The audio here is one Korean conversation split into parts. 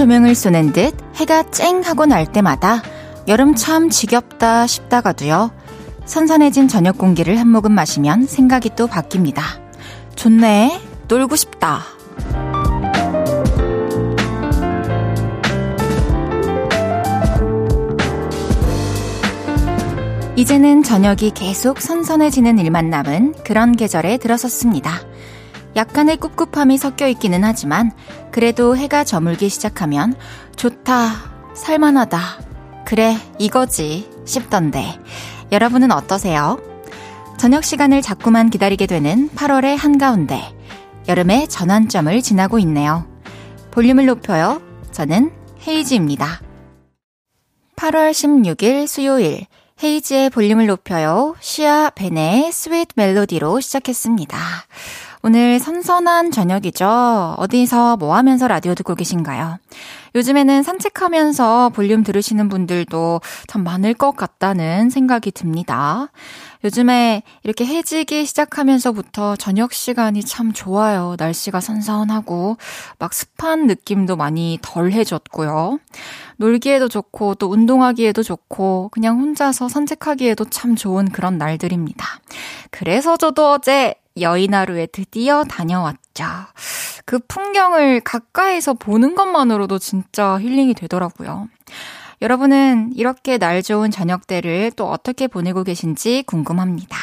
조명을 쏘는 듯 해가 쨍 하고 날 때마다 여름 참 지겹다 싶다가도요. 선선해진 저녁 공기를 한 모금 마시면 생각이 또 바뀝니다. 좋네. 놀고 싶다. 이제는 저녁이 계속 선선해지는 일만 남은 그런 계절에 들어섰습니다. 약간의 꿉꿉함이 섞여 있기는 하지만 그래도 해가 저물기 시작하면 좋다, 살만하다, 그래, 이거지 싶던데 여러분은 어떠세요? 저녁 시간을 자꾸만 기다리게 되는 8월의 한가운데 여름의 전환점을 지나고 있네요. 볼륨을 높여요. 저는 헤이즈입니다. 8월 16일 수요일 헤이즈의 볼륨을 높여요. 시아 벤의 Sweet Melody로 시작했습니다. 오늘 선선한 저녁이죠. 어디서 뭐 하면서 라디오 듣고 계신가요? 요즘에는 산책하면서 볼륨 들으시는 분들도 참 많을 것 같다는 생각이 듭니다. 요즘에 이렇게 해지기 시작하면서부터 저녁 시간이 참 좋아요. 날씨가 선선하고 막 습한 느낌도 많이 덜해졌고요. 놀기에도 좋고 또 운동하기에도 좋고 그냥 혼자서 산책하기에도 참 좋은 그런 날들입니다. 그래서 저도 어제 여의나루에 드디어 다녀왔죠. 그 풍경을 가까이서 보는 것만으로도 진짜 힐링이 되더라고요. 여러분은 이렇게 날 좋은 저녁 때를 또 어떻게 보내고 계신지 궁금합니다.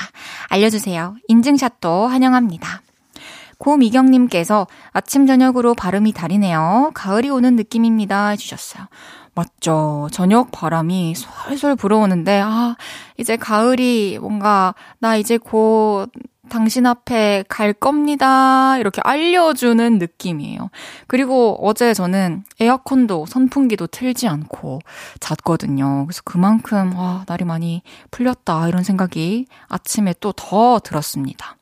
알려주세요. 인증샷도 환영합니다. 고미경님께서 아침, 저녁으로 발음이 다르네요. 가을이 오는 느낌입니다. 해주셨어요. 맞죠. 저녁 바람이 솔솔 불어오는데, 아, 이제 가을이 뭔가, 나 이제 곧 당신 앞에 갈 겁니다. 이렇게 알려주는 느낌이에요. 그리고 어제 저는 에어컨도 선풍기도 틀지 않고 잤거든요. 그래서 그만큼, 와, 날이 많이 풀렸다. 이런 생각이 아침에 또 더 들었습니다.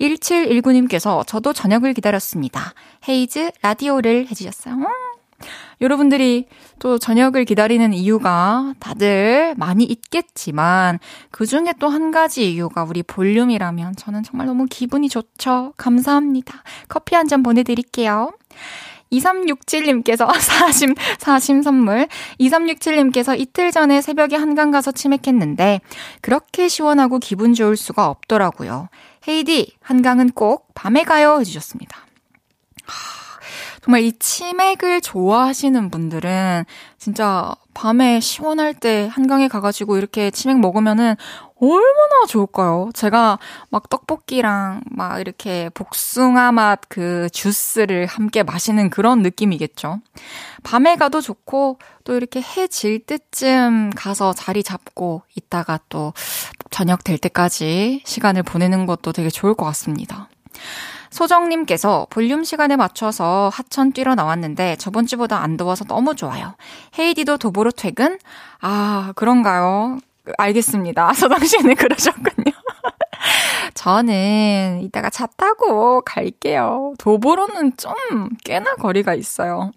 1719님께서 저도 저녁을 기다렸습니다. 헤이즈 라디오를 해주셨어요. 음, 여러분들이 또 저녁을 기다리는 이유가 다들 많이 있겠지만 그 중에 또 한 가지 이유가 우리 볼륨이라면 저는 정말 너무 기분이 좋죠. 감사합니다. 커피 한 잔 보내드릴게요. 2367님께서 사심, 사심 선물. 2367님께서 이틀 전에 새벽에 한강 가서 치맥했는데 그렇게 시원하고 기분 좋을 수가 없더라고요. 헤이디, 한강은 꼭 밤에 가요 해주셨습니다. 정말 이 치맥을 좋아하시는 분들은 진짜 밤에 시원할 때 한강에 가가지고 이렇게 치맥 먹으면은 얼마나 좋을까요? 제가 막 떡볶이랑 막 이렇게 복숭아 맛 그 주스를 함께 마시는 그런 느낌이겠죠. 밤에 가도 좋고 또 이렇게 해 질 때쯤 가서 자리 잡고 있다가 또 저녁 될 때까지 시간을 보내는 것도 되게 좋을 것 같습니다. 소정님께서 볼륨 시간에 맞춰서 하천 뛰러 나왔는데 저번 주보다 안 더워서 너무 좋아요. 헤이디도 도보로 퇴근? 아, 그런가요? 알겠습니다. 소정 씨는 그러셨군요. 저는 이따가 차 타고 갈게요. 도보로는 좀 꽤나 거리가 있어요.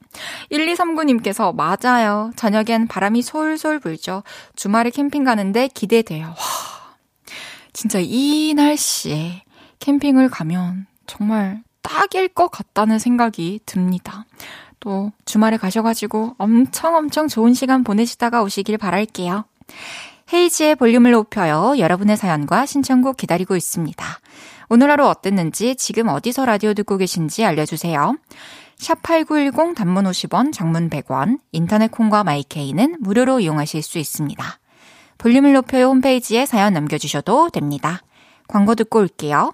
1239님께서 맞아요. 저녁엔 바람이 솔솔 불죠. 주말에 캠핑 가는데 기대돼요. 와, 진짜 이 날씨에 캠핑을 가면 정말 딱일 것 같다는 생각이 듭니다. 또 주말에 가셔가지고 엄청 엄청 좋은 시간 보내시다가 오시길 바랄게요. 헤이지의 볼륨을 높여요. 여러분의 사연과 신청곡 기다리고 있습니다. 오늘 하루 어땠는지 지금 어디서 라디오 듣고 계신지 알려주세요. 샵8910 단문 50원, 장문 100원, 인터넷 콩과 마이케이는 무료로 이용하실 수 있습니다. 볼륨을 높여요 홈페이지에 사연 남겨주셔도 됩니다. 광고 듣고 올게요.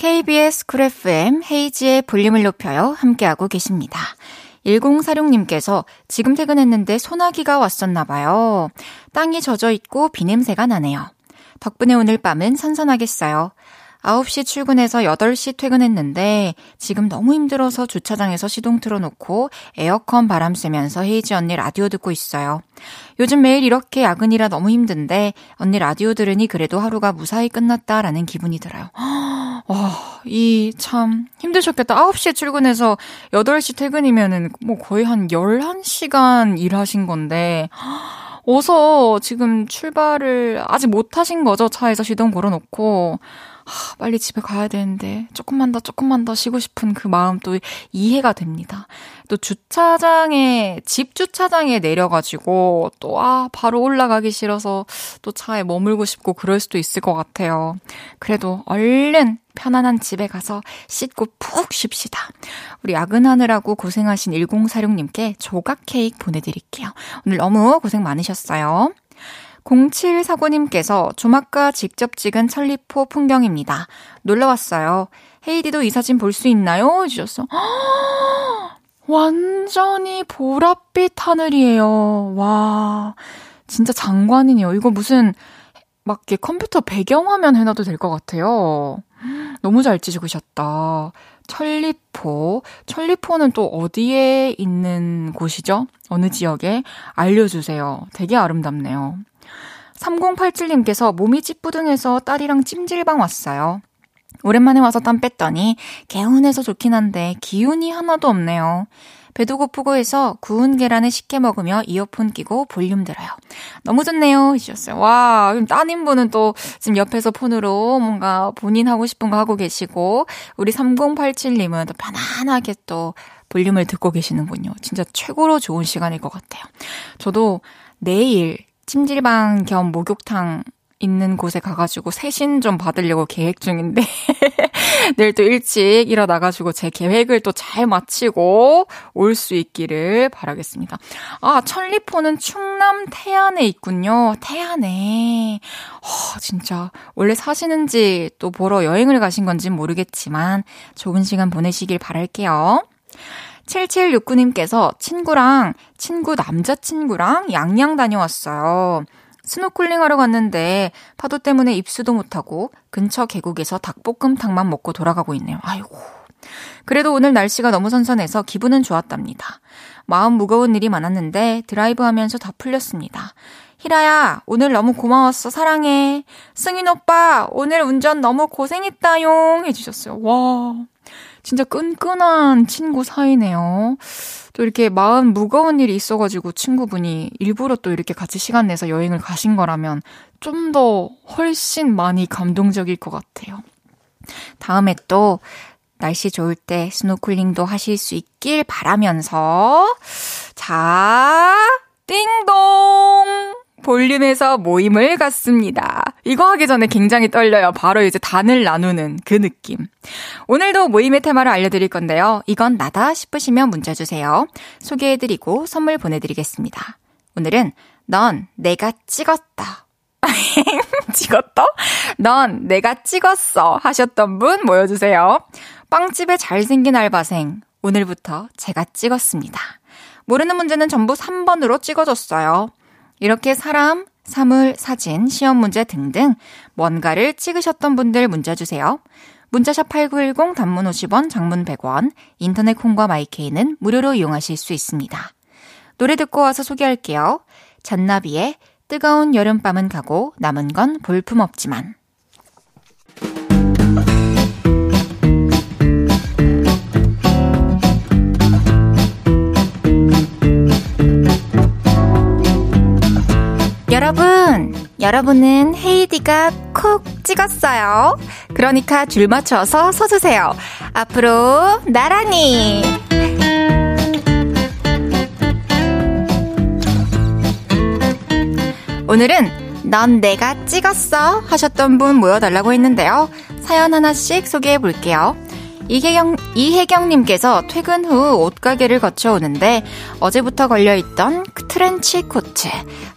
KBS Cool FM 헤이즈의 볼륨을 높여요. 함께하고 계십니다. 1046님께서 지금 퇴근했는데 소나기가 왔었나봐요. 땅이 젖어 있고 비냄새가 나네요. 덕분에 오늘 밤은 선선하겠어요. 9시 출근해서 8시 퇴근했는데 지금 너무 힘들어서 주차장에서 시동 틀어놓고 에어컨 바람 쐬면서 헤이즈 언니 라디오 듣고 있어요. 요즘 매일 이렇게 야근이라 너무 힘든데 언니 라디오 들으니 그래도 하루가 무사히 끝났다라는 기분이 들어요. 와, 이 참 힘드셨겠다. 9시에 출근해서 8시 퇴근이면은 뭐 거의 한 11시간 일하신 건데 어서 지금 출발을 아직 못 하신 거죠? 차에서 시동 걸어놓고. 아, 빨리 집에 가야 되는데 조금만 더 조금만 더 쉬고 싶은 그 마음 또 이해가 됩니다. 또 주차장에 집 주차장에 내려가지고 또 아 바로 올라가기 싫어서 또 차에 머물고 싶고 그럴 수도 있을 것 같아요. 그래도 얼른 편안한 집에 가서 씻고 푹 쉽시다. 우리 야근하느라고 고생하신 1046님께 조각 케이크 보내드릴게요. 오늘 너무 고생 많으셨어요. 0749님께서 조막가 직접 찍은 천리포 풍경입니다. 놀러 왔어요. 헤이디도 이 사진 볼 수 있나요? 주셨어. 완전히 보랏빛 하늘이에요. 와, 진짜 장관이네요. 이거 무슨 막 이렇게 컴퓨터 배경화면 해놔도 될 것 같아요. 너무 잘 찍으셨다. 천리포. 천리포는 또 어디에 있는 곳이죠? 어느 지역에? 알려주세요. 되게 아름답네요. 3087님께서 몸이 찌뿌둥해서 딸이랑 찜질방 왔어요. 오랜만에 와서 땀 뺐더니 개운해서 좋긴 한데 기운이 하나도 없네요. 배도 고프고 해서 구운 계란을 식게 먹으며 이어폰 끼고 볼륨 들어요. 너무 좋네요. 해주셨어요. 와, 그럼 따님분은 또 지금 옆에서 폰으로 뭔가 본인 하고 싶은 거 하고 계시고, 우리 3087님은 또 편안하게 또 볼륨을 듣고 계시는군요. 진짜 최고로 좋은 시간일 것 같아요. 저도 내일 찜질방 겸 목욕탕 있는 곳에 가가지고 세신 좀 받으려고 계획 중인데 내일 또 일찍 일어나가지고 제 계획을 또 잘 마치고 올 수 있기를 바라겠습니다. 아 천리포는 충남 태안에 있군요. 태안에 어, 진짜 원래 사시는지 또 보러 여행을 가신 건지 모르겠지만 좋은 시간 보내시길 바랄게요. 7769님께서 친구랑, 친구 남자친구랑 양양 다녀왔어요. 스노클링 하러 갔는데 파도 때문에 입수도 못하고 근처 계곡에서 닭볶음탕만 먹고 돌아가고 있네요. 아이고. 그래도 오늘 날씨가 너무 선선해서 기분은 좋았답니다. 마음 무거운 일이 많았는데 드라이브 하면서 다 풀렸습니다. 히라야, 오늘 너무 고마웠어. 사랑해. 승인 오빠, 오늘 운전 너무 고생했다용. 해주셨어요. 와. 진짜 끈끈한 친구 사이네요. 또 이렇게 마음 무거운 일이 있어가지고 친구분이 일부러 또 이렇게 같이 시간 내서 여행을 가신 거라면 좀 더 훨씬 많이 감동적일 것 같아요. 다음에 또 날씨 좋을 때 스노클링도 하실 수 있길 바라면서 자, 띵동! 볼륨에서 모임을 갖습니다. 이거 하기 전에 굉장히 떨려요. 바로 이제 단을 나누는 그 느낌. 오늘도 모임의 테마를 알려드릴 건데요. 이건 나다 싶으시면 문자 주세요. 소개해드리고 선물 보내드리겠습니다. 오늘은 넌 내가 찍었다. 찍었다? 넌 내가 찍었어. 하셨던 분 모여주세요. 빵집에 잘생긴 알바생. 오늘부터 제가 찍었습니다. 모르는 문제는 전부 3번으로 찍어줬어요. 이렇게 사람, 사물, 사진, 시험 문제 등등 뭔가를 찍으셨던 분들 문자 주세요. 문자샵 8910 단문 50원, 장문 100원, 인터넷 콩과 마이케이는 무료로 이용하실 수 있습니다. 노래 듣고 와서 소개할게요. 잔나비의 뜨거운 여름밤은 가고 남은 건 볼품 없지만. 여러분, 여러분은 헤이디가 콕 찍었어요. 그러니까 줄 맞춰서 서주세요. 앞으로 나란히. 오늘은 넌 내가 찍었어 하셨던 분 모여달라고 했는데요. 사연 하나씩 소개해 볼게요. 이혜경, 이혜경님께서 퇴근 후 옷가게를 거쳐오는데 어제부터 걸려있던 그 트렌치 코트.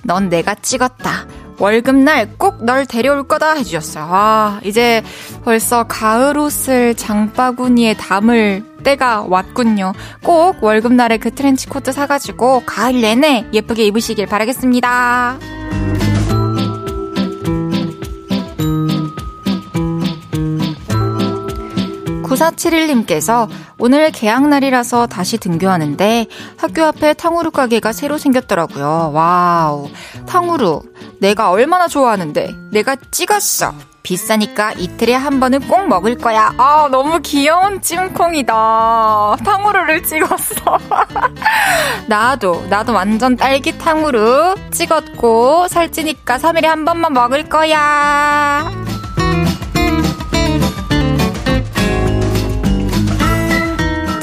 넌 내가 찍었다. 월급날 꼭 널 데려올 거다 해주셨어요. 와, 이제 벌써 가을 옷을 장바구니에 담을 때가 왔군요. 꼭 월급날에 그 트렌치 코트 사가지고 가을 내내 예쁘게 입으시길 바라겠습니다. 5471님께서 오늘 개학날이라서 다시 등교하는데 학교 앞에 탕후루 가게가 새로 생겼더라고요. Wow. 탕후루. 내가 얼마나 좋아하는데. 내가 찍었어. 비싸니까 이틀에 한 번은 꼭 먹을 거야. 아, 너무 귀여운 찜콩이다. 탕후루를 찍었어. 나도, 나도 완전 딸기 탕후루 찍었고, 살찌니까 3일에 한 번만 먹을 거야.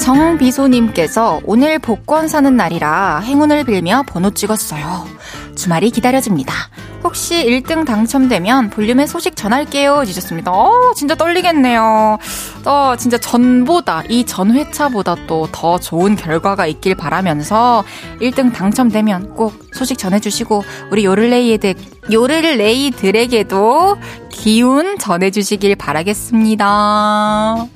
정비소님께서 오늘 복권 사는 날이라 행운을 빌며 번호 찍었어요. 주말이 기다려집니다. 혹시 1등 당첨되면 볼륨에 소식 전할게요. 해주셨습니다. 어, 진짜 떨리겠네요. 어, 진짜 전보다, 이 전 회차보다 또 더 좋은 결과가 있길 바라면서 1등 당첨되면 꼭 소식 전해주시고, 우리 요를레이들, 요를레이들에게도 기운 전해주시길 바라겠습니다.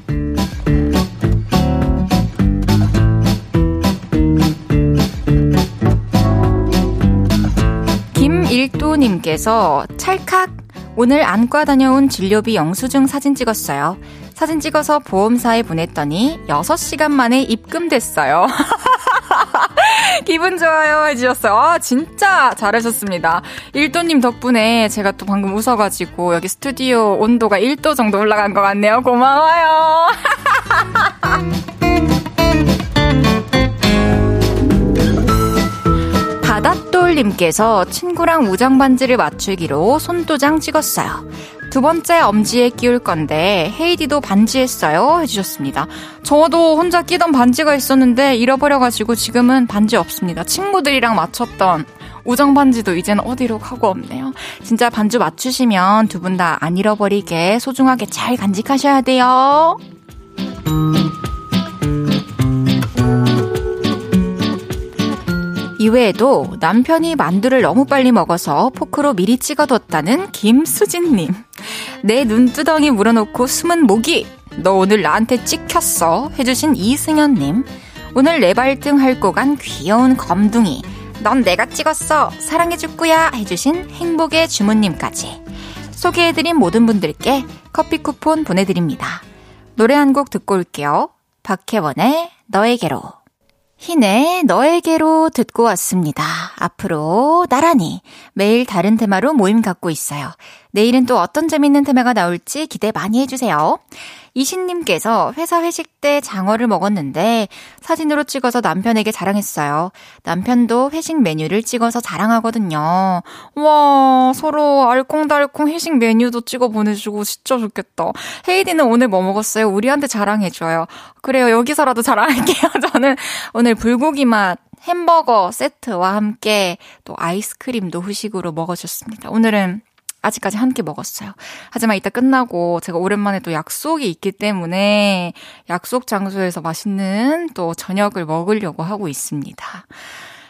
일도님께서 찰칵 오늘 안과 다녀온 진료비 영수증 사진 찍었어요. 사진 찍어서 보험사에 보냈더니 6시간 만에 입금됐어요. 기분 좋아요 해주셨어요. 아, 진짜 잘하셨습니다. 일도님 덕분에 제가 또 방금 웃어가지고 여기 스튜디오 온도가 1도 정도 올라간 것 같네요. 고마워요. 바닷돌님께서 친구랑 우정 반지를 맞추기로 손도장 찍었어요. 두 번째 엄지에 끼울 건데 헤이디도 반지 했어요 해주셨습니다. 저도 혼자 끼던 반지가 있었는데 잃어버려가지고 지금은 반지 없습니다. 친구들이랑 맞췄던 우정 반지도 이제는 어디로 가고 없네요. 진짜 반지 맞추시면 두 분 다 안 잃어버리게 소중하게 잘 간직하셔야 돼요. 이외에도 남편이 만두를 너무 빨리 먹어서 포크로 미리 찍어뒀다는 김수진님. 내 눈두덩이 물어놓고 숨은 모기. 너 오늘 나한테 찍혔어. 해주신 이승현님. 오늘 내 발등 핥고 간 귀여운 검둥이. 넌 내가 찍었어. 사랑해줄 거야. 해주신 행복의 주문님까지. 소개해드린 모든 분들께 커피 쿠폰 보내드립니다. 노래 한 곡 듣고 올게요. 박혜원의 너에게로. 희네 너에게로 듣고 왔습니다. 앞으로 나란히 매일 다른 테마로 모임 갖고 있어요. 내일은 또 어떤 재밌는 테마가 나올지 기대 많이 해주세요. 이신님께서 회사 회식 때 장어를 먹었는데 사진으로 찍어서 남편에게 자랑했어요. 남편도 회식 메뉴를 찍어서 자랑하거든요. 와, 서로 알콩달콩 회식 메뉴도 찍어 보내주고 진짜 좋겠다. 헤이디는 오늘 뭐 먹었어요? 우리한테 자랑해줘요. 그래요, 여기서라도 자랑할게요. 저는 오늘 불고기 맛 햄버거 세트와 함께 또 아이스크림도 후식으로 먹어줬습니다. 오늘은 아직까지 한 끼 먹었어요. 하지만 이따 끝나고 제가 오랜만에 또 약속이 있기 때문에 약속 장소에서 맛있는 또 저녁을 먹으려고 하고 있습니다.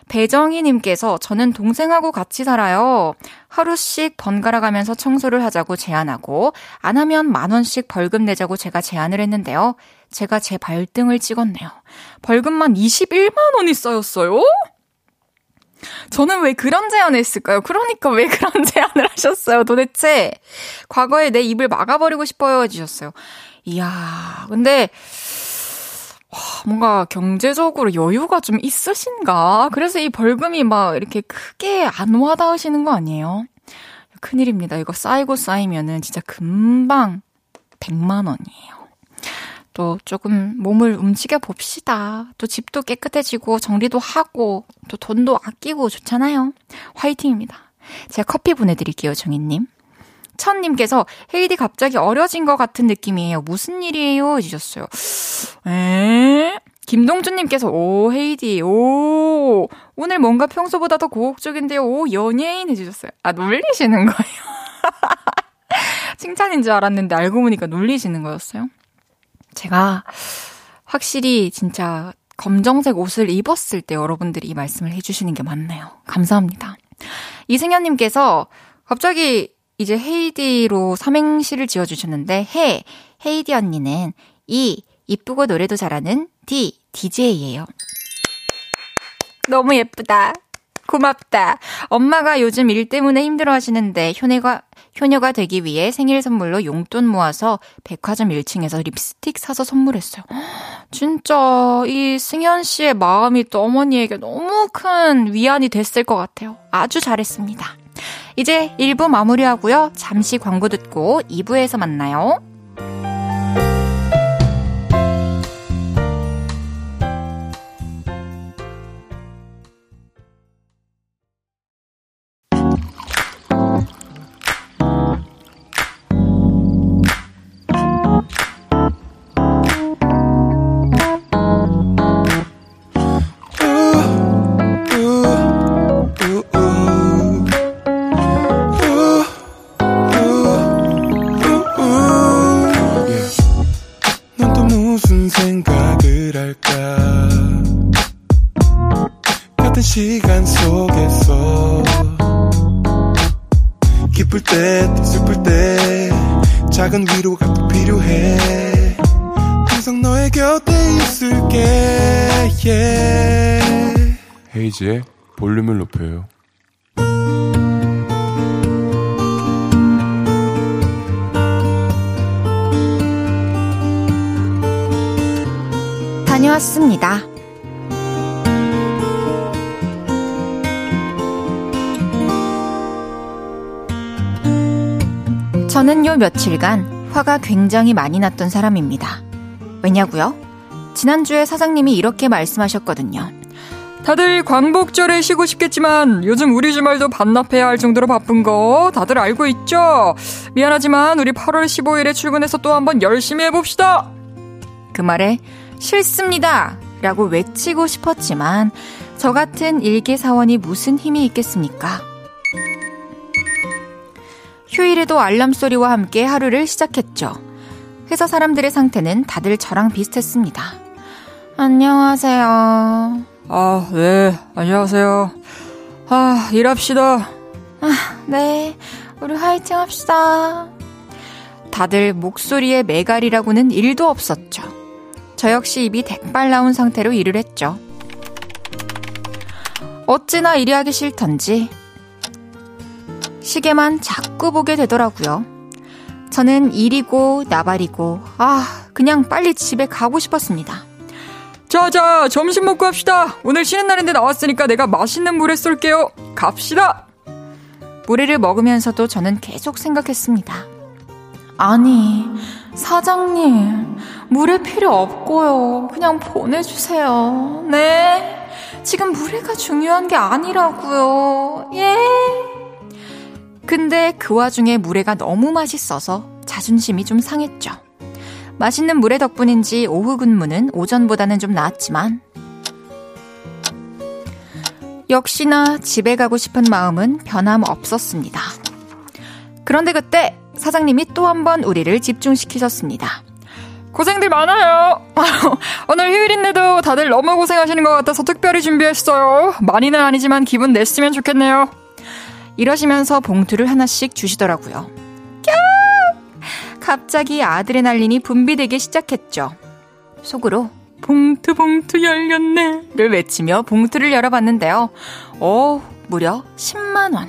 배정희님께서 저는 동생하고 같이 살아요. 하루씩 번갈아 가면서 청소를 하자고 제안하고 안 하면 만 원씩 벌금 내자고 제가 제안을 했는데요. 제가 제 발등을 찍었네요. 벌금만 21만 원이 쌓였어요? 저는 왜 그런 제안을 했을까요? 그러니까 왜 그런 제안을 하셨어요? 도대체 과거에 내 입을 막아버리고 싶어요 해주셨어요. 이야, 근데 뭔가 경제적으로 여유가 좀 있으신가? 그래서 이 벌금이 막 이렇게 크게 안 와닿으시는 거 아니에요? 큰일입니다. 이거 쌓이고 쌓이면은 진짜 금방 100만 원이에요. 또 조금 몸을 움직여 봅시다. 또 집도 깨끗해지고 정리도 하고 또 돈도 아끼고 좋잖아요. 화이팅입니다. 제가 커피 보내드릴게요, 정희님. 천님께서 헤이디 갑자기 어려진 것 같은 느낌이에요. 무슨 일이에요? 해주셨어요. 에? 김동준님께서 오 헤이디 오 오늘 뭔가 평소보다 더 고혹적인데요. 오 연예인 해주셨어요. 아 놀리시는 거예요. 칭찬인 줄 알았는데 알고 보니까 놀리시는 거였어요. 제가 확실히 진짜 검정색 옷을 입었을 때 여러분들이 이 말씀을 해주시는 게 맞네요. 감사합니다. 이승현님께서 갑자기 이제 헤이디로 삼행시를 지어주셨는데, 해, 헤이디 언니는 이, 이쁘고 노래도 잘하는 D, DJ예요. 너무 예쁘다. 고맙다. 엄마가 요즘 일 때문에 힘들어 하시는데, 효내가, 효녀가 되기 위해 생일 선물로 용돈 모아서 백화점 1층에서 립스틱 사서 선물했어요. 진짜 이 승현 씨의 마음이 또 어머니에게 너무 큰 위안이 됐을 것 같아요. 아주 잘했습니다. 이제 1부 마무리하고요. 잠시 광고 듣고 2부에서 만나요. 헤이지의 볼륨을 높여요. 다녀왔습니다. 저는 요 며칠간 화가 굉장히 많이 났던 사람입니다. 왜냐고요? 지난주에 사장님이 이렇게 말씀하셨거든요. 다들 광복절에 쉬고 싶겠지만 요즘 우리 주말도 반납해야 할 정도로 바쁜 거 다들 알고 있죠? 미안하지만 우리 8월 15일에 출근해서 또 한번 열심히 해봅시다! 그 말에 싫습니다! 라고 외치고 싶었지만 저 같은 일개 사원이 무슨 힘이 있겠습니까? 휴일에도 알람 소리와 함께 하루를 시작했죠. 회사 사람들의 상태는 다들 저랑 비슷했습니다. 안녕하세요. 아, 네, 안녕하세요. 아, 일합시다. 아, 네, 우리 화이팅 합시다. 다들 목소리에 매갈이라고는 일도 없었죠. 저 역시 입이 대빨 나온 상태로 일을 했죠. 어찌나 일이 하기 싫던지 시계만 자꾸 보게 되더라고요. 저는 일이고 나발이고 아 그냥 빨리 집에 가고 싶었습니다. 자자 점심 먹고 합시다. 오늘 쉬는 날인데 나왔으니까 내가 맛있는 물에 쏠게요. 갑시다. 물회를 먹으면서도 저는 계속 생각했습니다. 아니 사장님 물회 필요 없고요. 그냥 보내주세요. 네. 지금 물회가 중요한 게 아니라고요. 예. 근데 그 와중에 물회가 너무 맛있어서 자존심이 좀 상했죠. 맛있는 물회 덕분인지 오후 근무는 오전보다는 좀 나았지만 역시나 집에 가고 싶은 마음은 변함없었습니다. 그런데 그때 사장님이 또 한 번 우리를 집중시키셨습니다. 고생들 많아요. 오늘 휴일인데도 다들 너무 고생하시는 것 같아서 특별히 준비했어요. 많이는 아니지만 기분 냈으면 좋겠네요. 이러시면서 봉투를 하나씩 주시더라고요. 갑자기 아드레날린이 분비되기 시작했죠. 속으로 봉투 봉투 열렸네를 외치며 봉투를 열어봤는데요. 오, 무려 10만 원.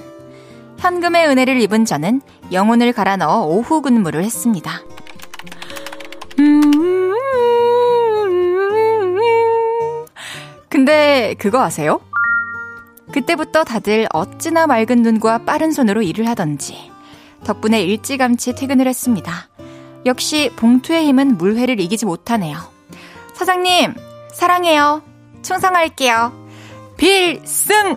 현금의 은혜를 입은 저는 영혼을 갈아 넣어 오후 근무를 했습니다. 근데 그거 아세요? 그때부터 다들 어찌나 맑은 눈과 빠른 손으로 일을 하던지 덕분에 일찌감치 퇴근을 했습니다. 역시 봉투의 힘은 물회를 이기지 못하네요. 사장님, 사랑해요. 충성할게요. 필승!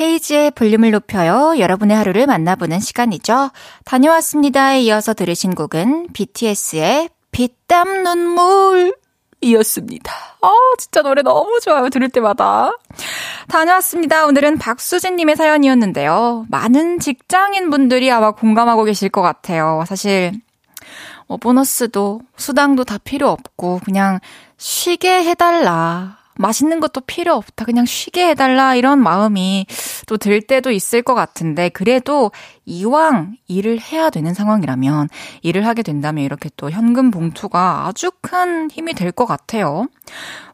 헤이지의 볼륨을 높여요. 여러분의 하루를 만나보는 시간이죠. 다녀왔습니다에 이어서 들으신 곡은 BTS의 피땀 눈물 이었습니다. 아, 진짜 노래 너무 좋아요. 들을 때마다. 다녀왔습니다. 오늘은 박수진님의 사연이었는데요. 많은 직장인 분들이 아마 공감하고 계실 것 같아요. 사실, 뭐, 보너스도, 수당도 다 필요 없고, 그냥 쉬게 해달라. 맛있는 것도 필요 없다. 그냥 쉬게 해달라. 이런 마음이 또 들 때도 있을 것 같은데 그래도 이왕 일을 해야 되는 상황이라면 일을 하게 된다면 이렇게 또 현금 봉투가 아주 큰 힘이 될 것 같아요.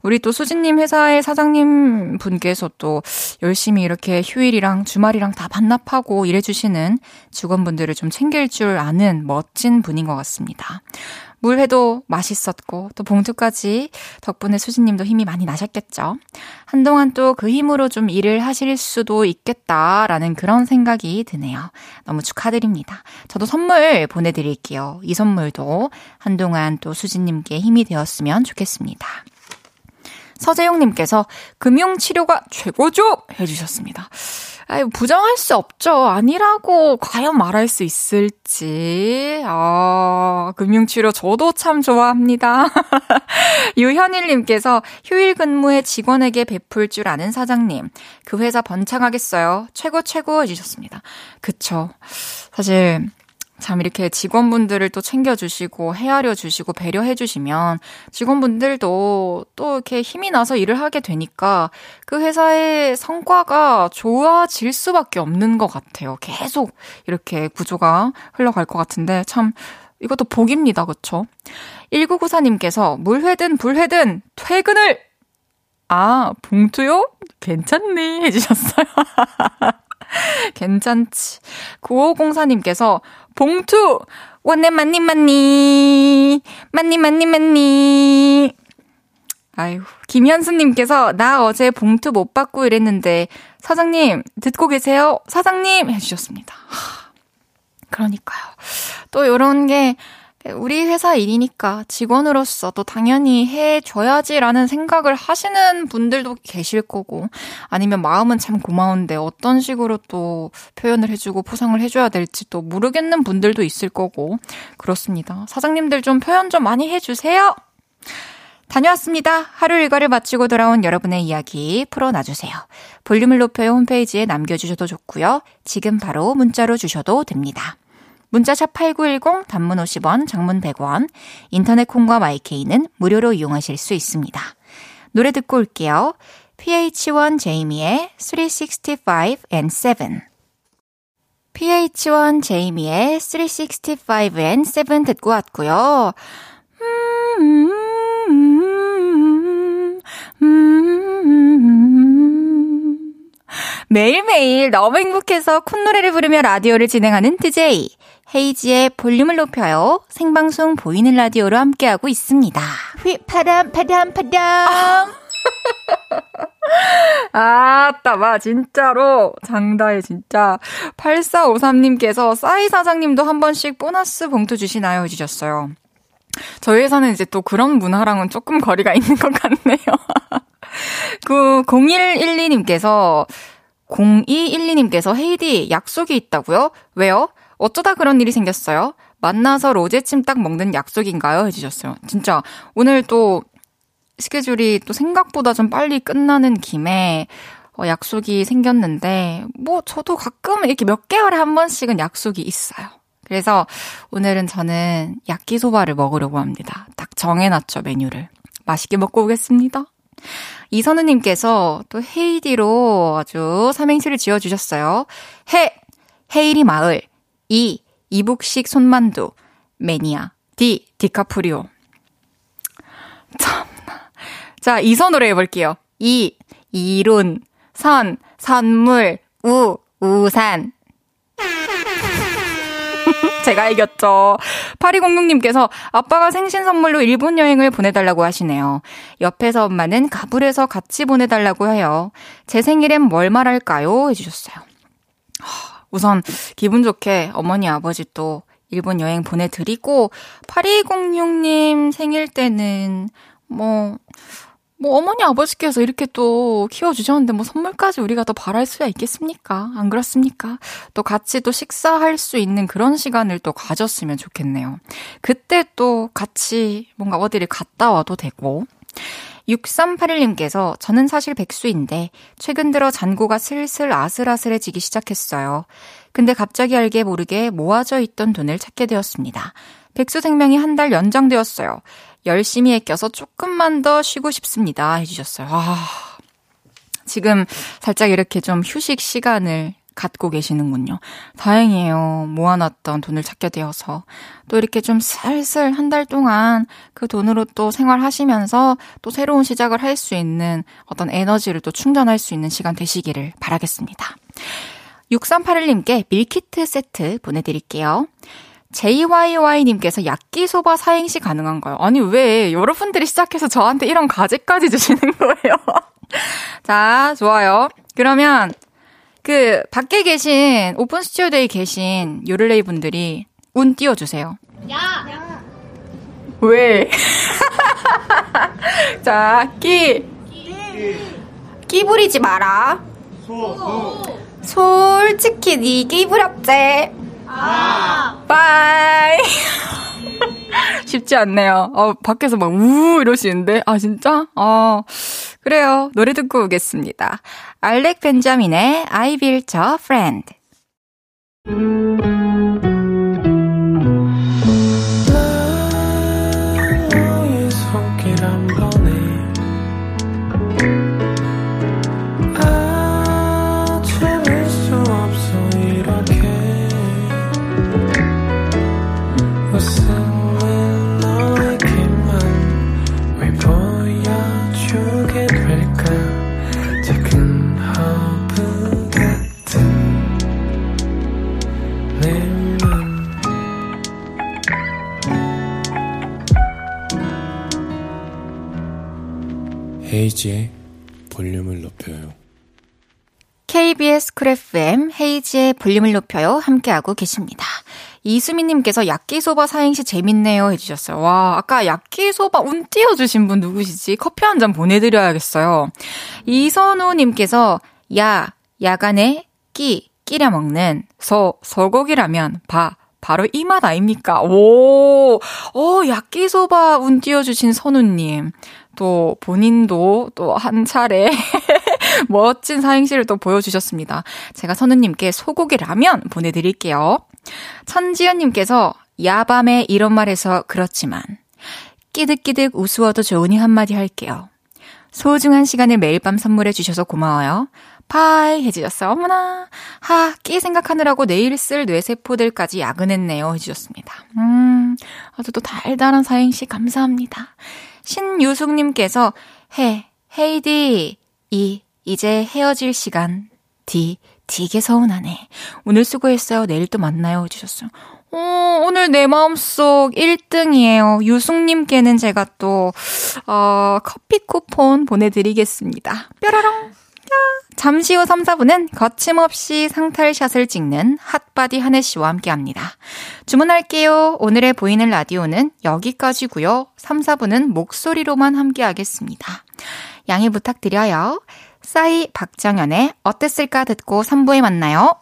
우리 또 수진님 회사의 사장님 분께서 또 열심히 이렇게 휴일이랑 주말이랑 다 반납하고 일해주시는 직원분들을 좀 챙길 줄 아는 멋진 분인 것 같습니다. 물회도 맛있었고 또 봉투까지 덕분에 수진님도 힘이 많이 나셨겠죠. 한동안 또 그 힘으로 좀 일을 하실 수도 있겠다라는 그런 생각이 드네요. 너무 축하드립니다. 저도 선물 보내드릴게요. 이 선물도 한동안 또 수진님께 힘이 되었으면 좋겠습니다. 서재용님께서 금융치료가 최고죠! 해주셨습니다. 아유, 부정할 수 없죠. 아니라고 과연 말할 수 있을지. 아, 금융치료 저도 참 좋아합니다. 유현일님께서 휴일 근무에 직원에게 베풀 줄 아는 사장님. 그 회사 번창하겠어요. 최고 최고 해주셨습니다. 그쵸. 사실, 참 이렇게 직원분들을 또 챙겨주시고 헤아려 주시고 배려해 주시면 직원분들도 또 이렇게 힘이 나서 일을 하게 되니까 그 회사의 성과가 좋아질 수밖에 없는 것 같아요. 계속 이렇게 구조가 흘러갈 것 같은데 참 이것도 복입니다. 그쵸? 1994님께서 물회든 불회든 퇴근을 아, 봉투요? 괜찮네 해주셨어요. 괜찮지. 9504님께서 봉투! 원내 만니 만니! 만니 만니 만니! 아유, 김현수님께서 나 어제 봉투 못 받고 이랬는데 사장님 듣고 계세요? 사장님 해주셨습니다. 그러니까요. 또 요런 게 우리 회사 일이니까 직원으로서 또 당연히 해줘야지라는 생각을 하시는 분들도 계실 거고, 아니면 마음은 참 고마운데 어떤 식으로 또 표현을 해주고 포상을 해줘야 될지 또 모르겠는 분들도 있을 거고, 그렇습니다. 사장님들 좀 표현 좀 많이 해주세요! 다녀왔습니다. 하루 일과를 마치고 돌아온 여러분의 이야기 풀어놔주세요. 볼륨을 높여 홈페이지에 남겨주셔도 좋고요. 지금 바로 문자로 주셔도 됩니다. 문자샵 8910 단문 50원, 장문 100원, 인터넷 콩과 마이케이는 무료로 이용하실 수 있습니다. 노래 듣고 올게요. PH1 제이미의 365 and 7 PH1 제이미의 365 and 7 듣고 왔고요. 음, 음, 음, 매일매일 너무 행복해서 콧노래를 부르며 라디오를 진행하는 DJ 헤이지의 볼륨을 높여요. 생방송 보이는 라디오로 함께하고 있습니다. 휘파람, 파람, 파람. 아, 따봐, 진짜로. 장다해, 진짜. 8453님께서 싸이 사장님도 한 번씩 보너스 봉투 주시나요? 해주셨어요. 저희 회사는 이제 또 그런 문화랑은 조금 거리가 있는 것 같네요. 그, 0112님께서, 0212님께서 헤이디 약속이 있다고요? 왜요? 어쩌다 그런 일이 생겼어요? 만나서 로제찜 딱 먹는 약속인가요? 해주셨어요. 진짜 오늘 또 스케줄이 또 생각보다 좀 빨리 끝나는 김에 어, 약속이 생겼는데 뭐 저도 가끔 이렇게 몇 개월에 한 번씩은 약속이 있어요. 그래서 오늘은 저는 야끼소바를 먹으려고 합니다. 딱 정해놨죠 메뉴를. 맛있게 먹고 오겠습니다. 이선우님께서 또 헤이디로 아주 삼행시를 지어주셨어요. 해, 헤이리 마을. 이, 이북식 손만두. 매니아. 디, 디카프리오. 참나. 자, 이선으로 해볼게요. 이, 이론. 선, 선물. 우, 우산. 제가 이겼죠. 8206님께서 아빠가 생신 선물로 일본 여행을 보내달라고 하시네요. 옆에서 엄마는 가불에서 같이 보내달라고 해요. 제 생일엔 뭘 말할까요? 해주셨어요. 우선 기분 좋게 어머니 아버지 또 일본 여행 보내드리고 8206님 생일 때는 뭐, 뭐 어머니 아버지께서 이렇게 또 키워주셨는데 뭐 선물까지 우리가 더 바랄 수야 있겠습니까? 안 그렇습니까? 또 같이 또 식사할 수 있는 그런 시간을 또 가졌으면 좋겠네요. 그때 또 같이 뭔가 어디를 갔다 와도 되고 6381님께서 저는 사실 백수인데 최근 들어 잔고가 슬슬 아슬아슬해지기 시작했어요. 근데 갑자기 알게 모르게 모아져 있던 돈을 찾게 되었습니다. 백수 생명이 한 달 연장되었어요. 열심히 애껴서 조금만 더 쉬고 싶습니다. 해주셨어요. 아, 지금 살짝 이렇게 좀 휴식 시간을 갖고 계시는군요. 다행이에요. 모아놨던 돈을 찾게 되어서. 또 이렇게 좀 슬슬 한 달 동안 그 돈으로 또 생활하시면서 또 새로운 시작을 할 수 있는 어떤 에너지를 또 충전할 수 있는 시간 되시기를 바라겠습니다. 6381님께 밀키트 세트 보내드릴게요. JYY님께서 야끼소바 사행시 가능한가요? 아니, 왜 여러분들이 시작해서 저한테 이런 과제까지 주시는 거예요? 자, 좋아요. 그러면 그 밖에 계신 오픈 스튜디오에 계신 요를레이 분들이 운 띄워주세요. 야. 왜? 자, 끼. 끼 부리지 마라. 소. 솔직히 니끼 부렸지. 아. 빠이. 쉽지 않네요. 어, 밖에서 막, 우, 이러시는데. 아, 진짜? 어, 그래요. 노래 듣고 오겠습니다. 알렉 벤자민의 I built a friend. 헤이즈의 볼륨을 높여요. KBS 쿨 FM 헤이즈의 볼륨을 높여요. 함께하고 계십니다. 이수민님께서 야끼소바 사행시 재밌네요 해주셨어요. 와, 아까 야끼소바 운 띄워주신 분 누구시지? 커피 한 잔 보내드려야겠어요. 이선우님께서 야, 야간에 끼, 끼려 먹는 소, 소고기라면 바, 바로 이 맛 아닙니까? 오, 어, 야끼소바 운 띄워주신 선우님. 또 본인도 또 한 차례 멋진 사행시를 또 보여주셨습니다. 제가 선우님께 소고기 라면 보내드릴게요. 천지연님께서 야밤에 이런 말 해서 그렇지만 끼득끼득 우스워도 좋으니 한마디 할게요. 소중한 시간을 매일 밤 선물해 주셔서 고마워요. 파이 해주셨어요. 어머나. 하, 끼 생각하느라고 내일 쓸 뇌세포들까지 야근했네요. 해주셨습니다. 음, 아주 또 달달한 사행시 감사합니다. 신유숙님께서 해, 헤이디, 이, 이제 헤어질 시간. 디, 되게 서운하네. 오늘 수고했어요. 내일 또 만나요. 해주셨어요. 어, 오늘 내 마음속 1등이에요. 유숙님께는 제가 또, 어, 커피 쿠폰 보내드리겠습니다. 뾰로롱. 잠시 후 3, 4분은 거침없이 상탈샷을 찍는 핫바디 한혜 씨와 함께 합니다. 주문할게요. 오늘의 보이는 라디오는 여기까지고요. 3, 4분은 목소리로만 함께 하겠습니다. 양해 부탁드려요. 싸이 박정현의 어땠을까 듣고 3부에 만나요.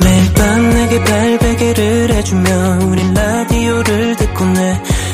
매일 밤 내게 발베개를 해주며 우린 라디오를 듣고 내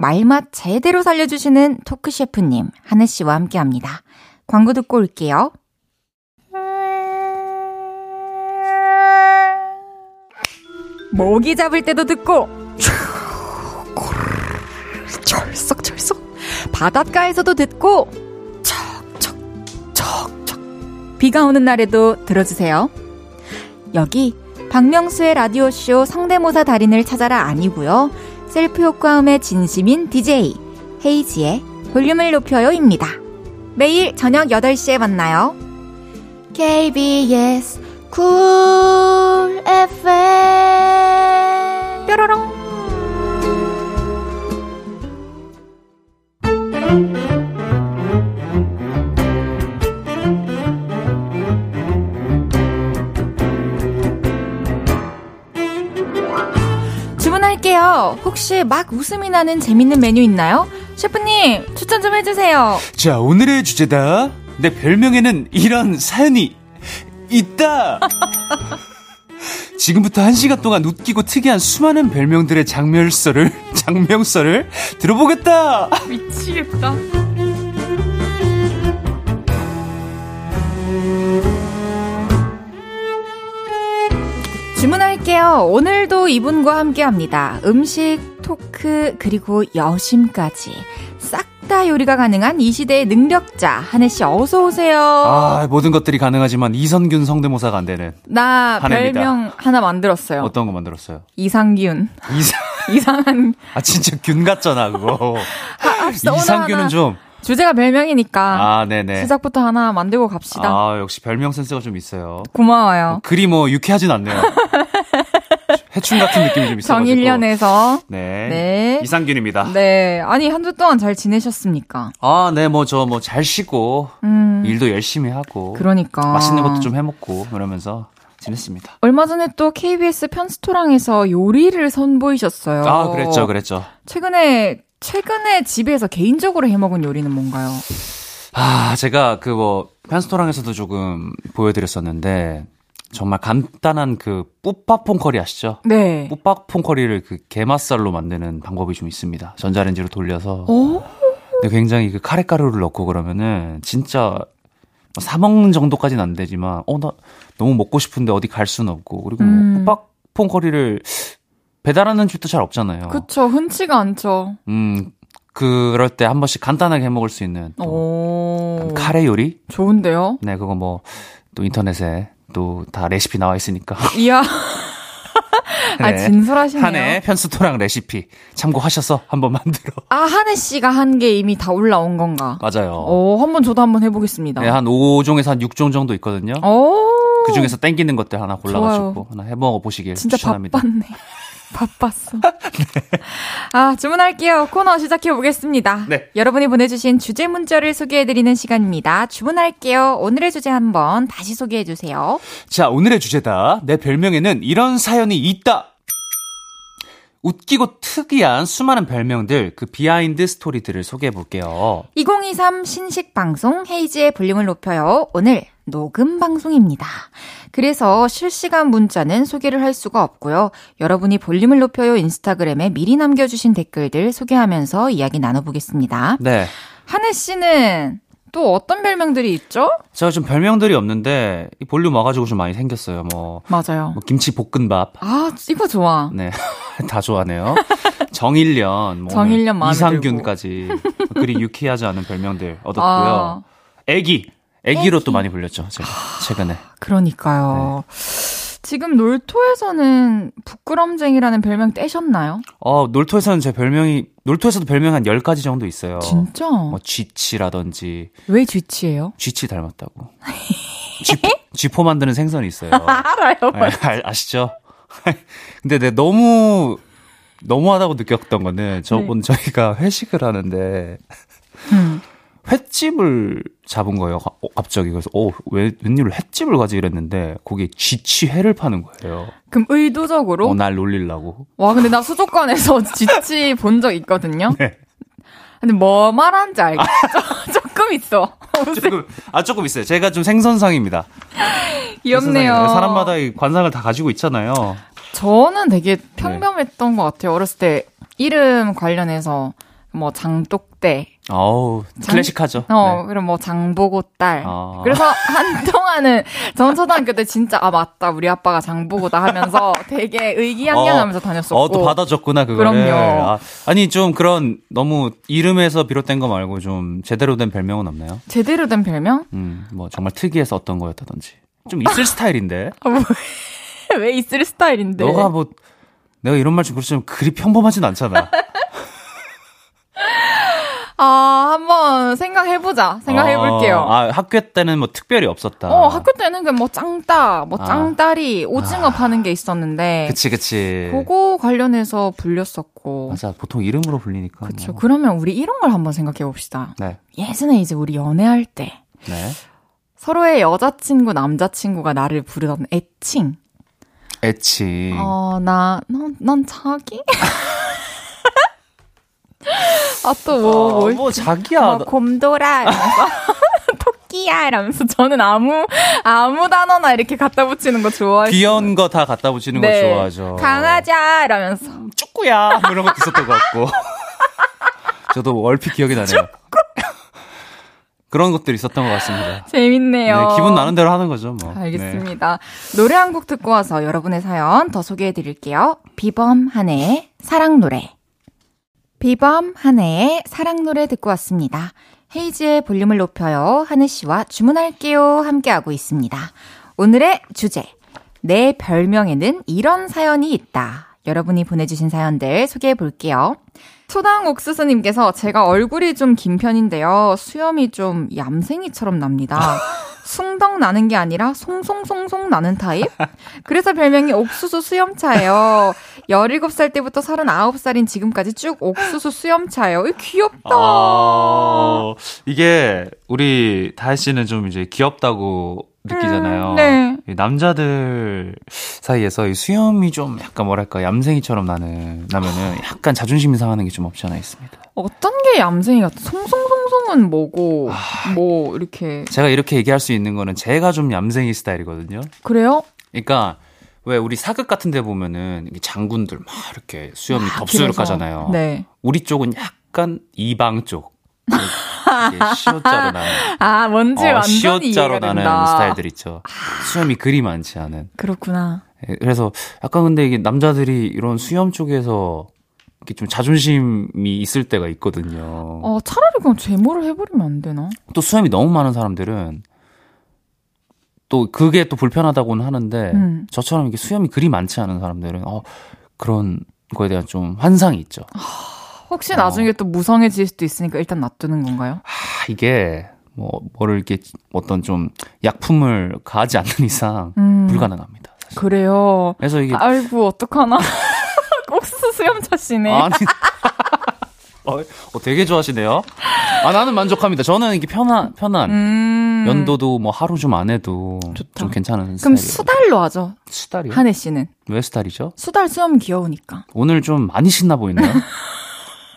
말맛 제대로 살려주시는 토크 셰프님, 하늘 씨와 함께 합니다. 광고 듣고 올게요. 모기 잡을 때도 듣고, 철썩철썩. 바닷가에서도 듣고, 척척, 척척. 비가 오는 날에도 들어주세요. 여기 박명수의 라디오쇼 성대모사 달인을 찾아라 아니고요. 셀프 효과음의 진심인 DJ 헤이지의 볼륨을 높여요입니다. 매일 저녁 8시에 만나요. KBS 쿨 FM 뾰로롱 할게요. 혹시 막 웃음이 나는 재밌는 메뉴 있나요? 셰프님, 추천 좀 해주세요. 자, 오늘의 주제다. 내 별명에는 이런 사연이 있다. 지금부터 한 시간 동안 웃기고 특이한 수많은 별명들의 장멸설을, 장명설을 들어보겠다! 미치겠다. 주문할게요. 오늘도 이분과 함께 합니다. 음식, 토크, 그리고 여심까지. 싹 다 요리가 가능한 이 시대의 능력자. 한혜씨, 어서오세요. 아, 모든 것들이 가능하지만 이선균 성대모사가 안 되는. 나 한혜입니다. 별명 하나 만들었어요. 어떤 거 만들었어요? 이상균. 이상, 이상한. 아, 진짜 균 같잖아, 그거. 하, 합시다. 오늘 이상균은. 좀. 주제가 별명이니까. 아, 네네. 시작부터 하나 만들고 갑시다. 아, 역시 별명 센스가 좀 있어요. 고마워요. 그리 뭐 유쾌하진 않네요. 해충 같은 느낌이 좀 있어가지고. 정일련에서. 네. 네. 이상균입니다. 네. 아니, 한 주 동안 잘 지내셨습니까? 아, 네, 뭐, 저, 뭐, 잘 쉬고, 음. 일도 열심히 하고, 그러니까. 맛있는 것도 좀 해 먹고, 그러면서 지냈습니다. 얼마 전에 또 KBS 편스토랑에서 요리를 선보이셨어요. 아, 그랬죠, 그랬죠. 최근에, 최근에 집에서 개인적으로 해 먹은 요리는 뭔가요? 아, 제가 그 뭐, 편스토랑에서도 조금 보여드렸었는데, 정말 간단한 그, 뿌빠퐁커리 아시죠? 네. 뿌빠퐁커리를 그 게맛살로 만드는 방법이 좀 있습니다. 전자레인지로 돌려서. 오? 근데 굉장히 그 카레 가루를 넣고 그러면은, 진짜, 뭐 사먹는 정도까지는 안 되지만, 어, 나 너무 먹고 싶은데 어디 갈 수는 없고, 그리고 음. 뭐, 뿌빠퐁커리를 배달하는 집도 잘 없잖아요. 그쵸. 흔치가 않죠. 음, 그럴 때 한 번씩 간단하게 해 먹을 수 있는 또 오. 카레 요리? 좋은데요? 네, 그거 뭐 또 인터넷에 또 다 레시피 나와 있으니까. 이야. 아, 네. 진솔하시네요. 한해 편스토랑 레시피 참고하셔서 한번 만들어. 아, 한혜 씨가 한 게 이미 다 올라온 건가? 맞아요. 어, 한번 저도 한번 해보겠습니다. 네, 한 5종에서 한 6종 정도 있거든요. 오. 그 중에서 땡기는 것들 하나 골라가지고 좋아요. 하나 해 먹어 보시길 진짜 추천합니다. 바빴네. 바빴어. 아, 주문할게요. 코너 시작해 보겠습니다. 네. 여러분이 보내주신 주제 문자를 소개해드리는 시간입니다. 주문할게요. 오늘의 주제 한번 다시 소개해 주세요. 자, 오늘의 주제다. 내 별명에는 이런 사연이 있다. 웃기고 특이한 수많은 별명들, 그 비하인드 스토리들을 소개해 볼게요. 2023 신식 방송 헤이즈의 볼륨을 높여요. 오늘 녹음 방송입니다. 그래서 실시간 문자는 소개를 할 수가 없고요. 여러분이 볼륨을 높여요 인스타그램에 미리 남겨주신 댓글들 소개하면서 이야기 나눠보겠습니다. 네. 한해 씨는 또 어떤 별명들이 있죠? 제가 좀 별명들이 없는데 이 볼륨 와가지고 좀 많이 생겼어요. 뭐, 맞아요. 뭐 김치 볶음밥, 아, 이거 좋아. 네, 다 좋아하네요. 정일련, 뭐 정일련 이상균까지 그리 유쾌하지 않은 별명들 얻었고요. 아. 애기, 애기로 또 많이 불렸죠. 제가 최근에. 그러니까요. 지금 놀토에서는 부끄럼쟁이라는 별명 떼셨나요? 어 놀토에서는 제 별명이 놀토에서도 별명 한 10가지 정도 있어요. 진짜? 뭐 쥐치라든지 왜 쥐치예요? 쥐치 닮았다고. 쥐포, 쥐포 만드는 생선이 있어요. 알아요. 네, 아, 아시죠? 근데 내 너무 너무하다고 느꼈던 거는 저번 저희가 회식을 하는데 음. 횟집을 잡은 거예요. 가- 어, 갑자기 그래서 어왜 웬일로 횟집을 가지 이랬는데 거기에 쥐치회를 파는 거예요. 그럼 의도적으로? 어 날 놀리려고. 와, 근데 나 수족관에서 쥐치 본 적 있거든요? 네. 근데 뭐 말하는지 알겠죠? 조금 있어. 조금 아 조금 있어요. 제가 좀 생선상입니다. 귀엽네요. 생선상이에요. 사람마다 이 관상을 다 가지고 있잖아요. 저는 되게 평범했던 것 같아요. 어렸을 때 이름 관련해서 뭐 장독대, 어우 클래식하죠. 어, 네. 그럼 뭐 장보고 딸. 아. 그래서 한동안은 전 초등학교 때 진짜 아 맞다 우리 아빠가 장보고다 하면서 되게 의기양양하면서 다녔었고. 어, 또 받아줬구나, 그거를. 그럼요. 아, 아니, 좀 그런, 너무 이름에서 비롯된 거 말고 좀 제대로 된 별명은 없나요? 제대로 된 별명? 음, 뭐 정말 특이해서 어떤 거였다든지. 좀 있을 스타일인데. 아, 뭐, 왜 있을 스타일인데? 너가 뭐, 내가 이런 말 좀 그렇지만 그리 평범하진 않잖아. 아 한번 생각해보자. 생각해볼게요. 어, 아, 학교 때는 뭐 특별히 없었다. 어, 학교 때는 그뭐 짱따, 뭐 아. 짱따리, 오징어 파는 게 있었는데. 그치, 그치. 그거 관련해서 불렸었고. 맞아, 보통 이름으로 불리니까. 그쵸. 뭐. 그러면 우리 이런 걸 한번 생각해 봅시다. 네, 예전에 이제 우리 연애할 때 네. 서로의 여자친구, 남자친구가 나를 부르던 애칭. 애칭. 어, 나, 넌, 넌 자기? 아, 또 뭐, 뭐, 어, 뭐, 자기야. 뭐 곰돌아. 이러면서. 토끼야 이러면서 저는 아무 아무 단어나 이렇게 갖다 붙이는 거 좋아해요. 귀여운 거 다 갖다 붙이는 네. 거 좋아하죠. 강아지야 이러면서 쪼꾸야 뭐 이런 것도 있었던 것 같고. 저도 얼핏 기억이 나네요. 그런 것들이 있었던 것 같습니다. 재밌네요. 네, 기분 나는 대로 하는 거죠, 뭐. 알겠습니다. 네. 노래 한 곡 듣고 와서 여러분의 사연 더 소개해 드릴게요. 비범 한해의 사랑 노래. 비범 한해의 사랑 노래 듣고 왔습니다. 헤이즈의 볼륨을 높여요. 하늘 씨와 주문할게요. 함께하고 있습니다. 오늘의 주제. 내 별명에는 이런 사연이 있다. 여러분이 보내주신 사연들 소개해 볼게요. 초당 옥수수님께서 제가 얼굴이 좀 긴 편인데요. 수염이 좀 얌생이처럼 납니다. 숭덩 나는 게 아니라 송송송송 나는 타입? 그래서 별명이 옥수수 수염차예요. 17살 때부터 39살인 지금까지 쭉 옥수수 수염차예요. 귀엽다. 아, 이게 우리 다혜 씨는 좀 이제 귀엽다고 느끼잖아요. 음, 네. 남자들 사이에서 이 수염이 좀 약간 뭐랄까 얌생이처럼 나는 나면은 약간 자존심이 상하는 게 좀 없지 않아 있습니다. 어떤 게 얌생이 같아? 송송송송은 뭐고 아, 뭐 이렇게 제가 이렇게 얘기할 수 있는 거는 제가 좀 얌생이 스타일이거든요. 그래요? 그러니까 왜 우리 사극 같은 데 보면은 장군들 막 이렇게 수염이 아, 덥수룩하잖아요. 네. 우리 쪽은 약간 이방 쪽. 시옷자로 나는. 아, 뭔지 어, 완전히 시옷자로 나는 스타일들 있죠. 수염이 그리 많지 않은. 그렇구나. 예, 그래서 약간 근데 이게 남자들이 이런 수염 쪽에서 이렇게 좀 자존심이 있을 때가 있거든요. 어, 차라리 그냥 제모를 해버리면 안 되나? 또 수염이 너무 많은 사람들은 또 그게 또 불편하다고는 하는데 음. 저처럼 이렇게 수염이 그리 많지 않은 사람들은 어, 그런 거에 대한 좀 환상이 있죠. 혹시 나중에 어. 또 무성해질 수도 있으니까 일단 놔두는 건가요? 아, 이게 뭐 뭐를 이렇게 어떤 좀 약품을 가하지 않는 이상 음. 불가능합니다. 사실. 그래요. 그래서 이게 아이고 어떡하나. 옥수수 수염차시네. 아니. 어, 어, 되게 좋아하시네요. 아, 나는 만족합니다. 저는 이게 편한, 편한. 음. 연도도 뭐 하루 좀 안 해도 좋다. 좀 괜찮은 그럼. 수달로 하죠. 수달이요? 한혜 씨는. 왜 수달이죠? 수달 수염 귀여우니까. 오늘 좀 많이 신나 보이네요.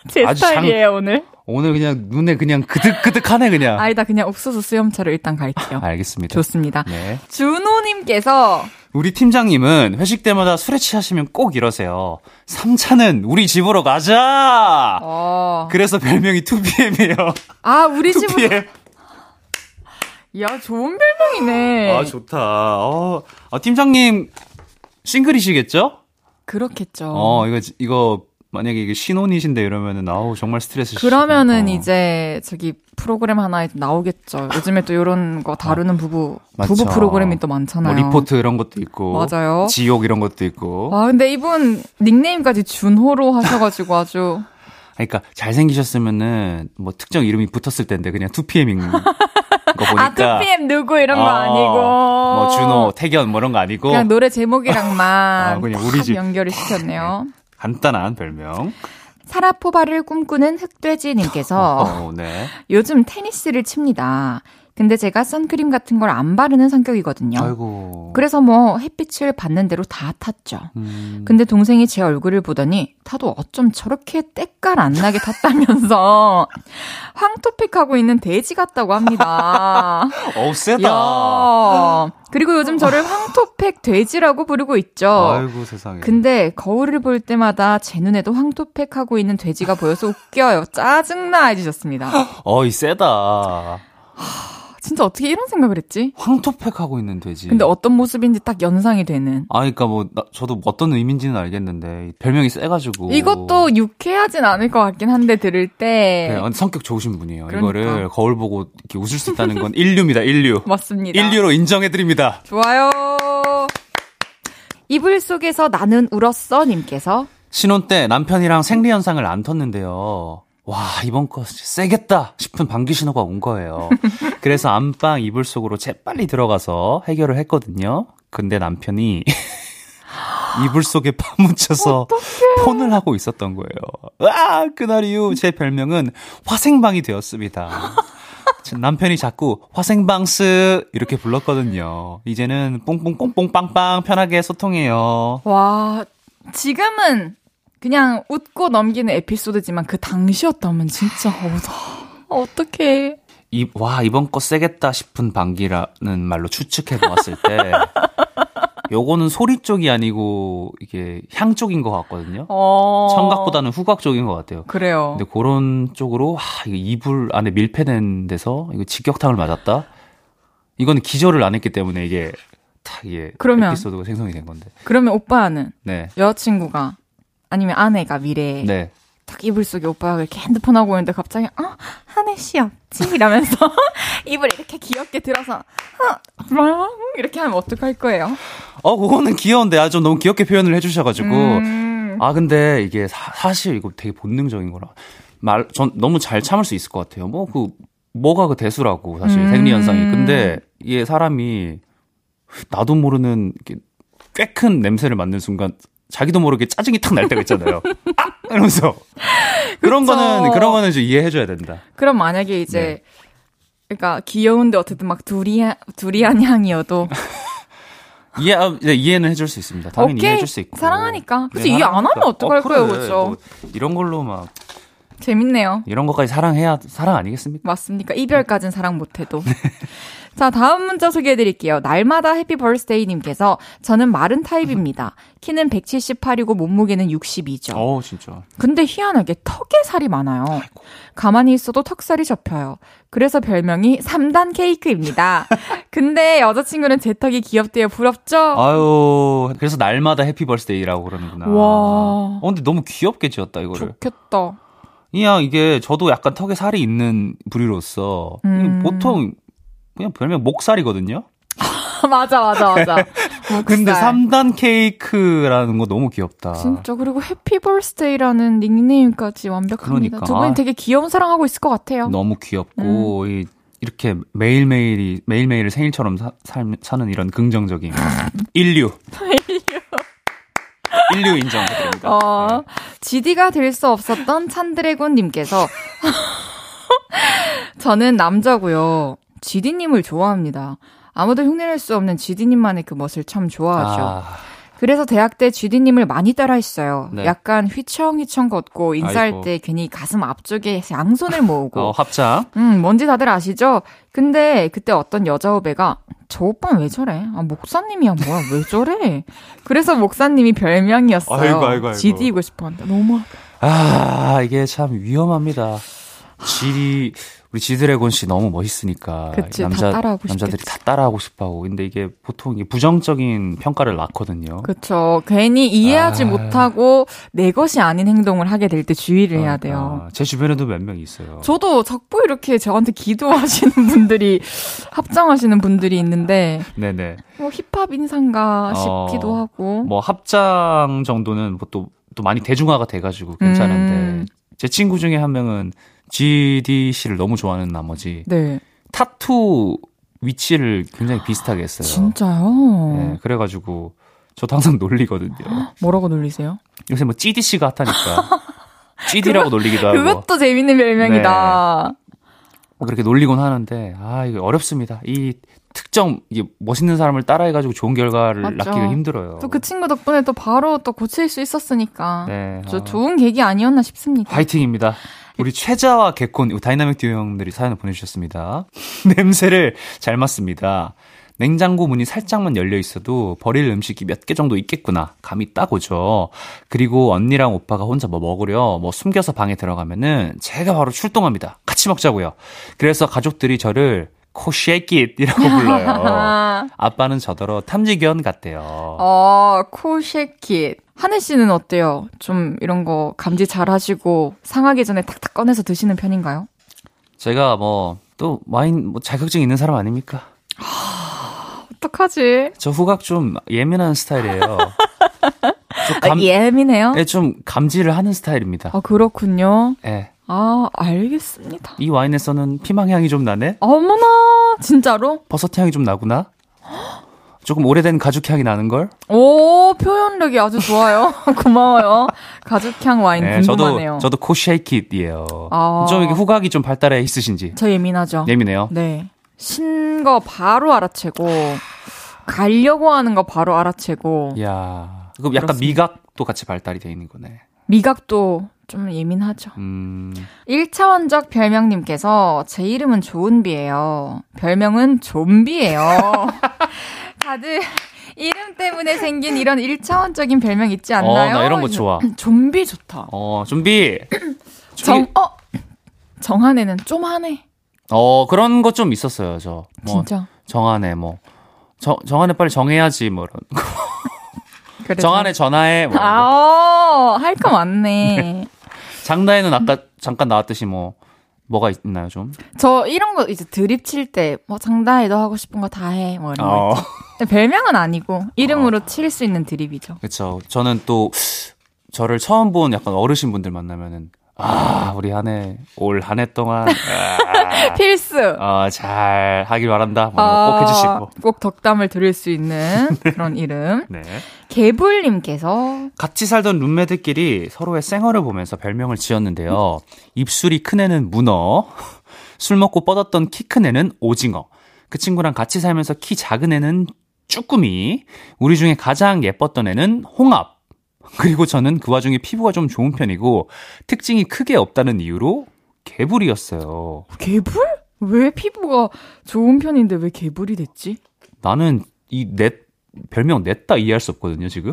제 스타일이에요, 장... 오늘. 오늘 그냥 눈에 그냥 그득그득하네 그냥. 아니다 그냥 옥수수 수염차로 일단 갈게요. 알겠습니다. 좋습니다. 네. 준호님께서 우리 팀장님은 회식 때마다 술에 취하시면 꼭 이러세요. 3차는 우리 집으로 가자. 어. 그래서 별명이 2PM이에요. 아 우리 2PM. 집으로. 야 좋은 별명이네. 아 좋다. 어, 아, 팀장님 싱글이시겠죠? 그렇겠죠. 어 이거 이거 만약에 이게 신혼이신데 이러면은 아우 정말 스트레스 그러면은 이제 저기 프로그램 하나에 나오겠죠. 요즘에 또 이런 거 다루는 부부 아, 부부 프로그램이 또 많잖아요. 뭐 리포트 이런 것도 있고 맞아요. 지옥 이런 것도 있고. 아 근데 이분 닉네임까지 준호로 하셔가지고 아주. 그러니까 잘생기셨으면은 뭐 특정 이름이 붙었을 텐데 그냥 2PM인 거 보니까 아 2PM 누구 이런 거 어, 아니고 뭐 준호, 태견 뭐 이런 거 아니고 그냥 노래 제목이랑만 아, 그냥 우리 집 연결을 시켰네요. 간단한 별명. 사라포바를 꿈꾸는 흑돼지님께서 어, 네. 요즘 테니스를 칩니다. 근데 제가 선크림 같은 걸 안 바르는 성격이거든요. 아이고. 그래서 뭐 햇빛을 받는 대로 다 탔죠. 음. 근데 동생이 제 얼굴을 보더니 타도 어쩜 저렇게 때깔 안 나게 탔다면서 황토팩하고 있는 돼지 같다고 합니다. 어 세다. 야. 그리고 요즘 저를 황토팩 돼지라고 부르고 있죠. 아이고 세상에. 근데 거울을 볼 때마다 제 눈에도 황토팩 하고 있는 돼지가 보여서 웃겨요. 짜증나 해주셨습니다. 어이 세다. 진짜 어떻게 이런 생각을 했지? 황토팩 하고 있는 돼지. 근데 어떤 모습인지 딱 연상이 되는. 아, 그러니까 뭐 나, 저도 어떤 의미인지는 알겠는데 별명이 세가지고. 이것도 유쾌하진 않을 것 같긴 한데 들을 때. 네, 성격 좋으신 분이에요. 그러니까. 이거를 거울 보고 이렇게 웃을 수 있다는 건 인류입니다. 인류. 맞습니다. 인류로 인정해드립니다. 좋아요. 이불 속에서 나는 울었어 님께서 신혼 때 남편이랑 생리 현상을 안 텄는데요. 와, 이번 거 세겠다 싶은 방귀 신호가 온 거예요. 그래서 안방 이불 속으로 재빨리 들어가서 해결을 했거든요. 근데 남편이 이불 속에 파묻혀서 어떡해. 폰을 하고 있었던 거예요. 아, 그날 이후 제 별명은 화생방이 되었습니다. 남편이 자꾸 화생방스 이렇게 불렀거든요. 이제는 뽕뽕뽕뽕 빵빵 편하게 소통해요. 와, 지금은 그냥 웃고 넘기는 에피소드지만 그 당시였다면 진짜 어, 어떡해. 이, 와, 이번 거 세겠다 싶은 방귀라는 말로 추측해 보았을 때, 요거는 소리 쪽이 아니고, 이게 향 쪽인 것 같거든요. 어. 청각보다는 후각 쪽인 것 같아요. 그래요. 근데 그런 쪽으로, 와, 이거 이불 안에 밀폐된 데서, 이거 직격탄을 맞았다? 이거는 기절을 안 했기 때문에 이게, 탁, 이게, 그러면- 에피소드가 생성이 된 건데. 그러면 오빠는 네. 여자친구가 아니면 아내가 미래에 네. 딱 이불 속에 오빠가 이렇게 핸드폰 하고 있는데 갑자기 어 한혜 씨 없지 이러면서 입을 이렇게 귀엽게 들어서 어, 뭐? 이렇게 하면 어떡할 거예요? 어, 그거는 귀여운데, 아, 좀 너무 귀엽게 표현을 해주셔가지고, 음, 아, 근데 이게 사, 실 이거 되게 본능적인 거라. 말, 전 너무 잘 참을 수 있을 것 같아요. 뭐, 그, 뭐가 그 대수라고, 사실, 음. 생리 현상이. 근데, 이게 사람이, 나도 모르는, 꽤 큰 냄새를 맡는 순간, 자기도 모르게 짜증이 탁 날 때가 있잖아요. 아! 이러면서. 그런 그쵸. 거는, 그런 거는 좀 이해해줘야 된다. 그럼 만약에 이제 그러니까 귀여운데 어쨌든 막 두리안 두리안 향이어도 이해, 아, 네, 이해는 해줄 수 있습니다. 당연히 오케이. 이해해줄 수 있고. 사랑하니까. 그치, 네, 이해 안 하면. 어떡할 어, 거예요, 그래. 그쵸? 뭐 이런 걸로 막, 재밌네요. 이런 것까지 사랑해야 사랑 아니겠습니까? 맞습니까? 이별까진 사랑 못해도. 네. 자, 다음 문자 소개해 드릴게요. 날마다 Happy Birthday 님께서 저는 마른 타입입니다. 키는 178이고 몸무게는 62죠. 어, 진짜. 근데 희한하게 턱에 살이 많아요. 가만히 있어도 턱살이 접혀요. 그래서 별명이 3단 케이크입니다. 근데 여자친구는 제 턱이 귀엽대요. 부럽죠? 아유, 그래서 날마다 해피 벌스데이라고 그러는구나. 와. 어, 근데 너무 귀엽게 지었다, 이거를. 좋겠다. 그냥 이게 저도 약간 턱에 살이 있는 부류로서, 음. 보통 그냥 별명 목살이거든요? 맞아, 맞아, 맞아. 근데 목살. 3단 케이크라는 거 너무 귀엽다. 진짜 그리고 해피 벌스데이라는 닉네임까지 완벽합니다. 그러니까. 두 분이 되게 귀여운 사랑하고 있을 것 같아요. 너무 귀엽고, 음. 이, 이렇게 매일매일이, 매일매일을 생일처럼 사, 살, 사는 이런 긍정적인 인류. 인류 인정드립니다. 어, GD가 될 수 없었던 찬드래곤님께서 저는 남자고요. GD님을 좋아합니다. 아무도 흉내낼 수 없는 GD님만의 그 멋을 참 좋아하죠. 아, 그래서 대학 때 GD님을 많이 따라했어요. 네. 약간 휘청휘청 걷고 인사할 아이고. 때 괜히 가슴 앞쪽에 양손을 모으고 어, 합장. 음, 뭔지 다들 아시죠? 근데 그때 어떤 여자 후배가 저 오빠는 왜 저래? 아, 목사님이야 뭐야? 왜 저래? 그래서 목사님이 별명이었어요. 아이고, 아이고, 아이고. 지디고 싶었는데 너무 아, 이게 참 위험합니다. 지 우리 지드래곤 씨 너무 멋있으니까 그치, 다 남자 따라하고 남자들이 싶겠지. 다 따라하고 싶어하고 근데 이게 보통 이게 부정적인 평가를 낳거든요. 그쵸. 괜히 이해하지 아. 못하고 내 것이 아닌 행동을 하게 될 때 주의를 해야 돼요. 아, 제 주변에도 몇 명 있어요. 저도 자꾸 이렇게 저한테 기도하시는 분들이 합장하시는 분들이 있는데 네네. 뭐 힙합 인상가 어, 싶기도 하고 뭐 합장 정도는 뭐또또 많이 대중화가 돼가지고 괜찮은데 음. 제 친구 중에 한 명은 GD 씨를 너무 좋아하는 나머지 네 타투 위치를 굉장히 비슷하게 했어요. 진짜요? 네, 그래가지고 저도 항상 놀리거든요. 뭐라고 놀리세요? 요새 뭐 씨가 핫하니까 찌디라고 놀리기도 하고 그것도 재밌는 별명이다. 그렇게 놀리곤 하는데 아 이거 어렵습니다. 이 특정 이게 멋있는 사람을 따라해가지고 좋은 결과를 맞죠. 낳기가 힘들어요. 또 그 친구 덕분에 또 바로 또 고칠 수 있었으니까 네, 저 아, 좋은 계기 아니었나 싶습니다. 화이팅입니다. 우리 최자와 개코 다이나믹 듀오 형들이 사연을 보내주셨습니다. 냄새를 잘 맡습니다. 냉장고 문이 살짝만 열려 있어도 버릴 음식이 몇 개 정도 있겠구나 감이 딱 오죠. 그리고 언니랑 오빠가 혼자 뭐 먹으려 뭐 숨겨서 방에 들어가면은 제가 바로 출동합니다. 같이 먹자고요. 그래서 가족들이 저를 코쉐킷이라고 불러요. 아빠는 저더러 탐지견 같대요. 어, 코쉐킷. 한해 씨는 어때요? 좀 이런 거 감지 잘 하시고 상하기 전에 탁탁 꺼내서 드시는 편인가요? 제가 뭐 또 와인 뭐 자격증 있는 사람 아닙니까? 어떡하지? 저 후각 좀 예민한 스타일이에요. 좀, 아, 감, 예민해요? 예, 좀 감지를 하는 스타일입니다. 아, 그렇군요. 예. 아, 알겠습니다. 이 와인에서는 피망 향이 좀 나네? 어머나, 진짜로? 버섯 향이 좀 나구나? 조금 오래된 가죽 향이 나는 걸? 오, 표현력이 아주 좋아요. 고마워요. 가죽 향 와인 예, 궁금하네요. 저도, 저도 코쉐이킷이에요. 아. 좀 이렇게 후각이 좀 발달해 있으신지. 저 예민하죠? 예민해요. 네. 신거 바로 알아채고, 가려고 하는 거 바로 알아채고, 이야. 그럼 약간 그렇습니다. 미각도 같이 발달이 돼 있는 거네. 미각도 좀 예민하죠. 음, 1차원적 별명님께서 제 이름은 조은비예요. 별명은 좀비예요. 다들 이름 때문에 생긴 이런 1차원적인 별명 있지 않나요? 어, 나 이런 거 좋아. 좀비 좋다. 어, 준비. 정, 어? 정한에는 좀 하네. 어, 그런 거 좀 있었어요, 저. 뭐, 진짜. 정한에 뭐. 정, 정한에 빨리 정해야지, 뭐, 이런 거. 그래서- 정한에 전화해, 뭐. 아, 할 거 많네. 장나에는 아까 잠깐 나왔듯이 뭐, 뭐가 있나요, 좀? 저 이런 거 이제 드립 칠 때, 뭐, 장다혜 너 하고 싶은 거 다 해. 뭐 이런 거. 어, 있죠. 별명은 아니고, 이름으로 칠수 있는 드립이죠. 그쵸. 저는 또, 저를 처음 본 약간 어르신 분들 만나면은, 아, 우리 한 해, 올 한 해 동안, 아, 필수! 어, 잘 하길 바란다. 뭐, 꼭 해주시고. 아, 꼭 덕담을 들을 수 있는 그런 이름. 네. 개불님께서 같이 살던 룸메들끼리 서로의 생얼을 보면서 별명을 지었는데요. 입술이 큰 애는 문어, 술 먹고 뻗었던 키 큰 애는 오징어, 그 친구랑 같이 살면서 키 작은 애는 쭈꾸미, 우리 중에 가장 예뻤던 애는 홍합, 그리고 저는 그 와중에 피부가 좀 좋은 편이고 특징이 크게 없다는 이유로 개불이었어요. 개불? 왜 피부가 좋은 편인데 왜 개불이 됐지? 나는 이 넷, 별명 냈다 이해할 수 없거든요, 지금.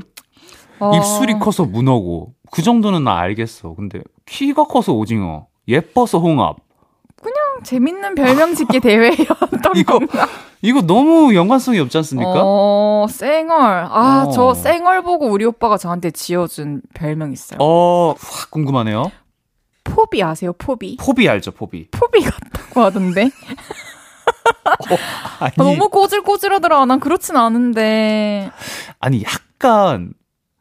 아, 입술이 커서 문어고 그 정도는 나 알겠어. 근데 키가 커서 오징어, 예뻐서 홍합. 재밌는 별명 짓기 대회였던 이거 건가? 이거 너무 연관성이 없지 않습니까? 어, 쌩얼. 아, 어. 저 쌩얼 보고 우리 오빠가 저한테 지어준 별명 있어요. 어, 확 궁금하네요. 포비 아세요? 포비? 포비 알죠, 포비. 포비 같다고 하던데. 아니, 아, 너무 꼬질꼬질하더라. 난 그렇진 않은데. 아니 약간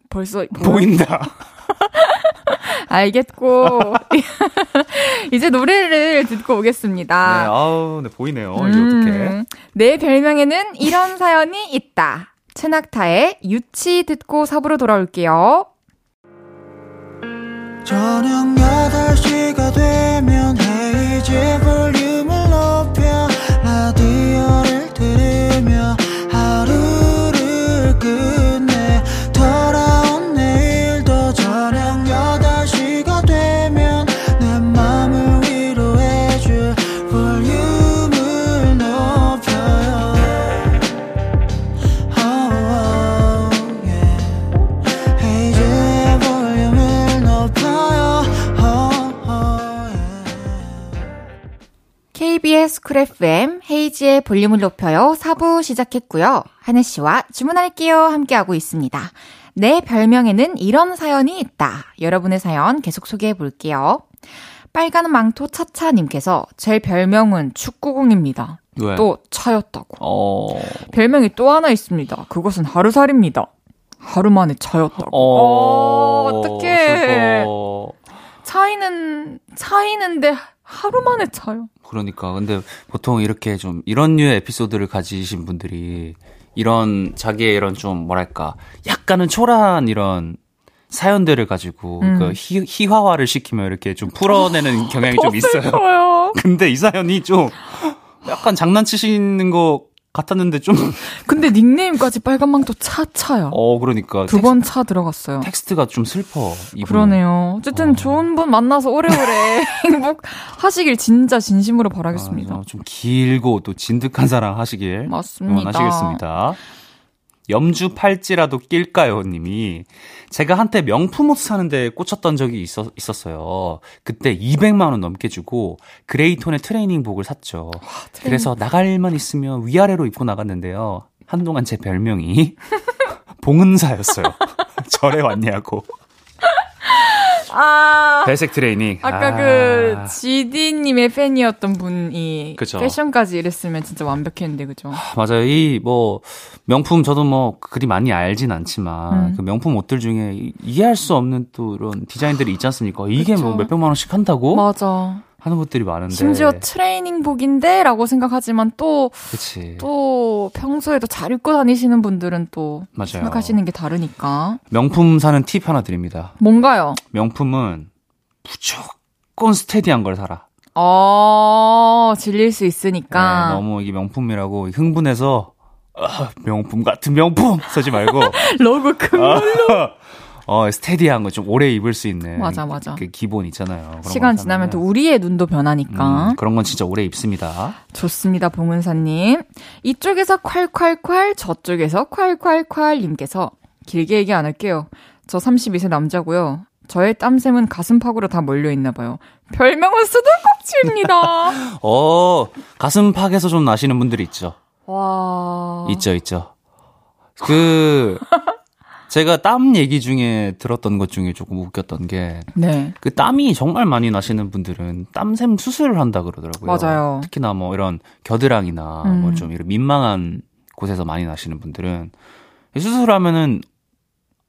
벌써 보인다. 알겠고. 이제 노래를 듣고 네, 오겠습니다. 아우, 네 보이네요. 이게 음, 어떻게? 내 별명에는 이런 사연이 있다. 최낙타의 유치 듣고 사부로 돌아올게요. 저녁 8시가 되면 헤이즈 볼륨을 높여 KBS 쿨 FM 헤이즈의 볼륨을 높여요. 4부 시작했고요. 한해 씨와 주문할게요. 함께하고 있습니다. 내 별명에는 이런 사연이 있다. 여러분의 사연 계속 소개해 볼게요. 빨간 망토 차차님께서 제 별명은 축구공입니다. 왜? 또 차였다고. 어. 별명이 또 하나 있습니다. 그것은 하루살입니다. 하루 만에 차였다고. 어. 어떡해. 슬퍼. 차이는, 차이는데 하루 만에 차요. 그러니까 근데 보통 이렇게 좀 이런 류의 에피소드를 가지신 분들이 이런 자기의 이런 좀 뭐랄까 약간은 초라한 이런 사연들을 가지고 음. 그 희, 희화화를 시키면 이렇게 좀 풀어내는 경향이 좀 있어요. 근데 이 사연이 좀 약간 장난치시는 것 같았는데 좀 근데 닉네임까지 빨간망토 차차요. 어 그러니까 두 번 차 들어갔어요. 텍스트가 좀 슬퍼. 이분은. 그러네요. 어쨌든 어. 좋은 분 만나서 오래오래 행복하시길 진짜 진심으로 바라겠습니다. 아, 좀 길고 또 진득한 사랑 하시길 맞습니다. 응원하시겠습니다. 염주 팔찌라도 낄까요? 님이 제가 한때 명품 옷 사는데 꽂혔던 적이 있었, 있었어요. 그때 200만 원 넘게 주고 gray tone의 트레이닝복을 샀죠. 그래서 나갈 일만 있으면 위아래로 입고 나갔는데요. 한동안 제 별명이 봉은사였어요. 절에 왔냐고. 아, 배색 트레이닝. 아까 아. 그 GD님의 팬이었던 분이 그쵸. 패션까지 이랬으면 진짜 완벽했는데 그죠? 맞아요. 이 뭐 명품 저도 뭐 그리 많이 알진 않지만 음. 그 명품 옷들 중에 이- 이해할 수 없는 또 이런 디자인들이 있지 않습니까? 이게 뭐. 몇백만 원씩 한다고 맞아. 하는 것들이 많은데. 심지어 트레이닝복인데 라고 생각하지만 또. 또 평소에도 잘 입고 다니시는 분들은 또 맞아요. 생각하시는 게 다르니까. 명품 사는 팁 하나 드립니다. 뭔가요? 명품은 무조건 스테디한 걸 사라. 어, 질릴 수 있으니까. 네, 너무 이게 명품이라고 흥분해서 아, 명품 같은 명품 사지 말고 로고 큰 아, 어, 스테디한 거 좀 오래 입을 수 있는. 맞아, 맞아. 그 기본 있잖아요. 시간 거 지나면 또. 우리의 눈도 변하니까. 음, 그런 건 진짜 오래 입습니다. 좋습니다, 봉은사님. 이쪽에서 콸콸콸, 저쪽에서 콸콸콸 님께서 길게 얘기 안 할게요. 저 32세 남자고요. 저의 땀샘은 가슴팍으로 다 몰려있나 봐요. 별명은 수도꼭지입니다. 어, 가슴팍에서 좀 나시는 분들이 있죠. 와. 있죠, 있죠. 그, 제가 땀 얘기 중에 들었던 것 중에 조금 웃겼던 게, 네. 그 땀이 정말 많이 나시는 분들은 땀샘 수술을 한다 그러더라고요. 맞아요. 특히나 뭐 이런 겨드랑이나 음. 뭐좀 이런 민망한 곳에서 많이 나시는 분들은 수술하면은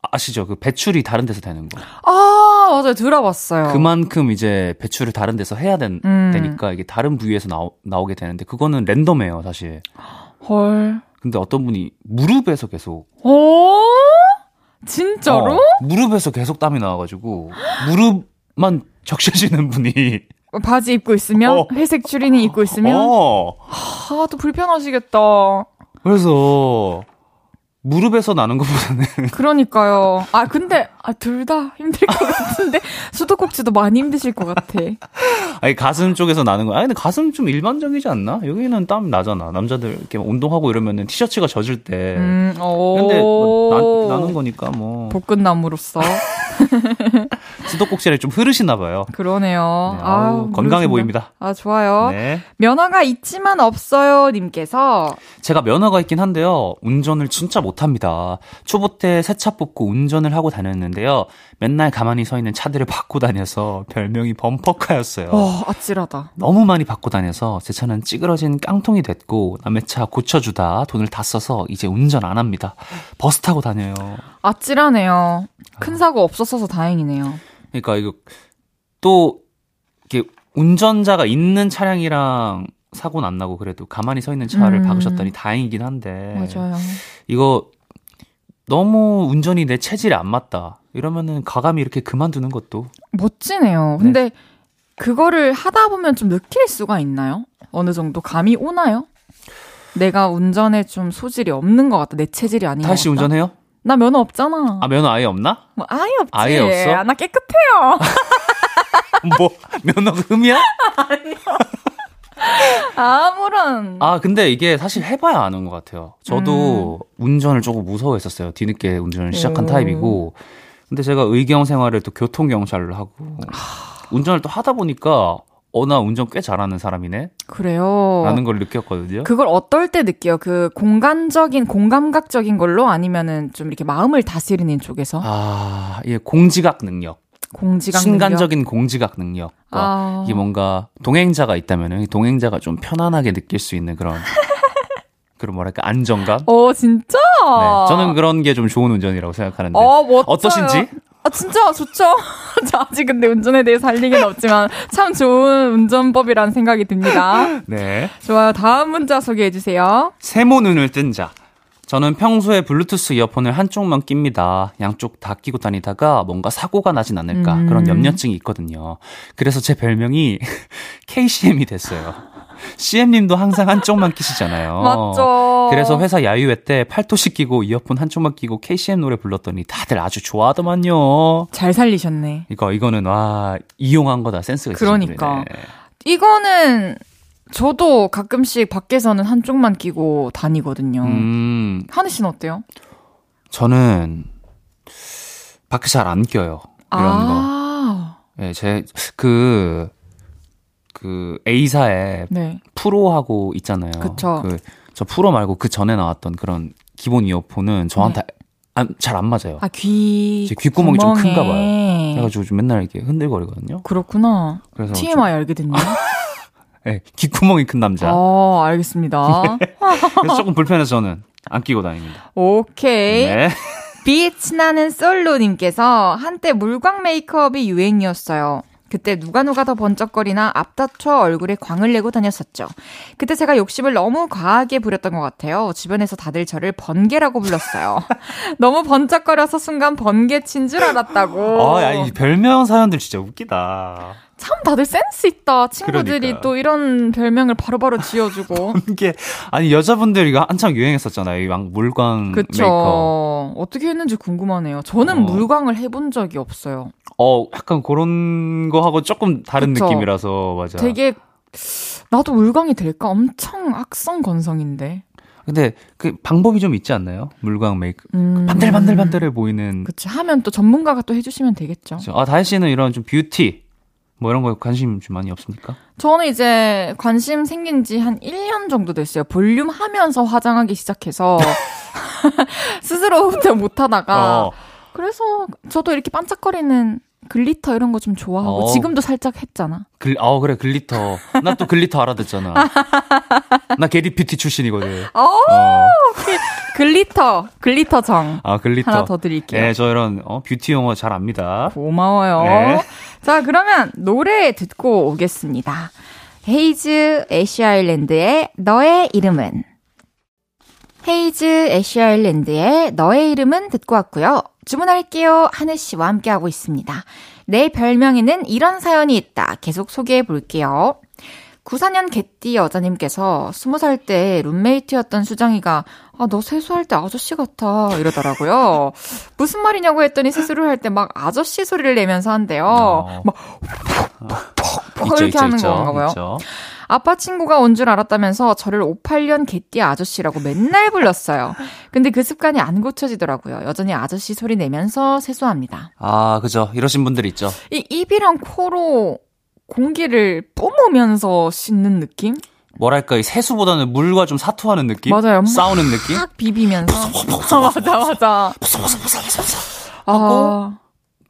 아시죠? 그 배출이 다른 데서 되는 거. 아, 맞아요. 들어봤어요. 그만큼 이제 배출을 다른 데서 해야 된, 음. 되니까 이게 다른 부위에서 나오, 나오게 되는데 그거는 랜덤해요, 사실. 헐. 근데 어떤 분이 무릎에서 계속 오? 진짜로? 어, 무릎에서 계속 땀이 나와가지고 무릎만 적셔지는 분이 바지 입고 있으면 어. 회색 추리닝 입고 있으면 어 아, 또 불편하시겠다. 그래서 무릎에서 나는 것보다는 그러니까요. 아, 근데 아, 둘 다 힘들 것 같은데 수도꼭지도 많이 힘드실 것 같아. 아니 가슴 쪽에서 나는 거. 아 근데 가슴 좀 일반적이지 않나? 여기는 땀 나잖아. 남자들 이렇게 운동하고 이러면은 티셔츠가 젖을 때. 음, 오. 근데 뭐 나, 나는 거니까 뭐 볶은나무로서 수도꼭지를 좀 흐르시나 봐요. 그러네요. 네, 아우, 아우, 건강해 모르신다. 보입니다. 아, 좋아요. 네. 면허가 있지만 없어요 님께서 제가 면허가 있긴 한데요. 운전을 진짜 못 합니다. 초보 때 새 차 뽑고 운전을 하고 다녔는데요. 맨날 가만히 서 있는 차들을 받고 다녀서 별명이 범퍼카였어요. 어, 아찔하다. 너무 많이 받고 다녀서 제 차는 찌그러진 깡통이 됐고 남의 차 고쳐주다 돈을 다 써서 이제 운전 안 합니다. 버스 타고 다녀요. 아찔하네요. 큰 사고 없었어서 다행이네요. 그러니까 이거 또 이렇게 운전자가 있는 차량이랑 사고는 안 나고 그래도 가만히 서 있는 차를 음. 박으셨다니 다행이긴 한데 맞아요. 이거 너무 운전이 내 체질에 안 맞다. 이러면은 가감이 이렇게 그만두는 것도 멋지네요. 근데 그거를 하다 보면 좀 느낄 수가 있나요? 어느 정도 감이 오나요? 내가 운전에 좀 소질이 없는 것 같다. 내 체질이 아닌 것 다시 같다. 운전해요? 나 면허 없잖아. 아 면허 아예 없나? 뭐 아예 없지. 아예 없어? 아, 나 깨끗해요. 뭐 면허 흠이야? 아무런. 아 근데 이게 사실 해봐야 아는 것 같아요. 저도 운전을 조금 무서워했었어요. 뒤늦게 운전을 시작한 오. 타입이고. 근데 제가 의경 생활을 또 교통 경찰을 하고 운전을 또 하다 보니까 어 나 운전 꽤 잘하는 사람이네 그래요. 라는 걸 느꼈거든요. 그걸 어떨 때 느껴요? 그 공간적인 공감각적인 걸로 아니면은 좀 이렇게 마음을 다스리는 쪽에서 아, 예, 공지각 능력. 공지각 순간적인 공지각 능력과 아. 이게 뭔가 동행자가 있다면은 동행자가 좀 편안하게 느낄 수 있는 그런 그런 뭐랄까 안정감. 어 진짜? 네, 저는 그런 게 좀 좋은 운전이라고 생각하는데 어 멋져요. 어떠신지? 아 진짜 좋죠. 저 아직 근데 운전에 대해서 할 얘기는 없지만 참 좋은 운전법이라는 생각이 듭니다. 네. 좋아요. 다음 문자 소개해 주세요. 세모 눈을 뜬 자. 저는 평소에 블루투스 이어폰을 한쪽만 낍니다. 양쪽 다 끼고 다니다가 뭔가 사고가 나진 않을까 음. 그런 염려증이 있거든요. 그래서 제 별명이 KCM이 됐어요. CM님도 항상 한쪽만 끼시잖아요. 맞죠. 그래서 회사 야유회 때 팔토시 끼고 이어폰 한쪽만 끼고 KCM 노래 불렀더니 다들 아주 좋아하더만요. 잘 살리셨네. 이거 이거는 와 이용한 거다 센스가 있으신 그러니까. 분이네. 이거는 저도 가끔씩 밖에서는 한쪽만 끼고 다니거든요. 음 하늘 씨는 어때요? 저는 밖에 잘 안 껴요 이런 거. 아, 예, 제, 그, 그, A사에 네. 프로하고 있잖아요. 그쵸. 그, 저 프로 말고 그 전에 나왔던 그런 기본 이어폰은 저한테 잘안 맞아요. 네. 아, 귀. 제 귓구멍이 좀 구멍에. 큰가 봐요. 그래가지고 좀 맨날 이렇게 흔들거리거든요. 그렇구나. 그래서 TMI 알게 됐네요. 좀, 예, 귓구멍이 큰 남자. 어, 알겠습니다. 그래서 조금 불편해서 저는 안 끼고 다닙니다. 오케이. 네. 빛 나는 솔로님께서 한때 물광 메이크업이 유행이었어요. 그때 누가 누가 더 번쩍거리나 앞다퉈 얼굴에 광을 내고 다녔었죠. 그때 제가 욕심을 너무 과하게 부렸던 것 같아요. 주변에서 다들 저를 번개라고 불렀어요. 너무 번쩍거려서 순간 번개친 줄 알았다고. 아, 야, 이 별명 사연들 진짜 웃기다. 참 다들 센스 있다. 친구들이 그러니까요. 또 이런 별명을 바로바로 지어주고. 이게 아니 여자분들이 이거 한창 유행했었잖아요. 이막 물광 메이크업. 그쵸. 어떻게 했는지 궁금하네요. 저는 어. 물광을 해본 적이 없어요. 어, 약간 그런 거 하고 조금 다른 그쵸. 느낌이라서 맞아. 되게 나도 물광이 될까? 엄청 악성 건성인데. 근데 그 방법이 좀 있지 않나요? 물광 메이크. 음. 반들반들반들해 보이는. 그치 하면 또 전문가가 또 해주시면 되겠죠. 그쵸. 아, 다혜 씨는 이런 좀 뷰티 뭐 이런 거에 관심 좀 많이 없습니까? 저는 이제 관심 생긴 지 한 1년 정도 됐어요. 볼륨 하면서 화장하기 시작해서 스스로 혼자 못 하다가 어. 그래서 저도 이렇게 반짝거리는 glitter 이런 거 좀 좋아하고 어. 지금도 살짝 했잖아. 글, 어, 그래, glitter. 나 또 glitter 알아듣잖아. 나 Get It Beauty 출신이거든. 어, 어. glitter, glitter 정. 아, glitter. 하나 더 드릴게요. 네, 저 이런, 어, 뷰티 용어 잘 압니다. 고마워요. 네. 자, 그러면 노래 듣고 오겠습니다. 헤이즈 애쉬 아일랜드의 너의 이름은 헤이즈 애쉬 아일랜드의 너의 이름은 듣고 왔고요. 주문할게요. 한해 씨와 함께하고 있습니다. 내 별명에는 이런 사연이 있다. 계속 소개해 볼게요. 94년 개띠 여자님께서 20살 때 룸메이트였던 수정이가 아, 너 세수할 때 아저씨 같아 이러더라고요. 무슨 말이냐고 했더니 세수를 할 때 막 아저씨 소리를 내면서 한대요. 어. 막퍽 이렇게 하는 건가 봐요. 있죠. 아빠 친구가 온 줄 알았다면서 저를 58년 개띠 아저씨라고 맨날 불렀어요. 근데 그 습관이 안 고쳐지더라고요. 여전히 아저씨 소리 내면서 세수합니다. 아, 그죠. 이러신 분들 있죠. 이 입이랑 코로 공기를 뿜으면서 씻는 느낌? 뭐랄까, 이 세수보다는 물과 좀 사투하는 느낌? 맞아요. 싸우는 느낌? 막 비비면서. 맞아, 맞아. 아,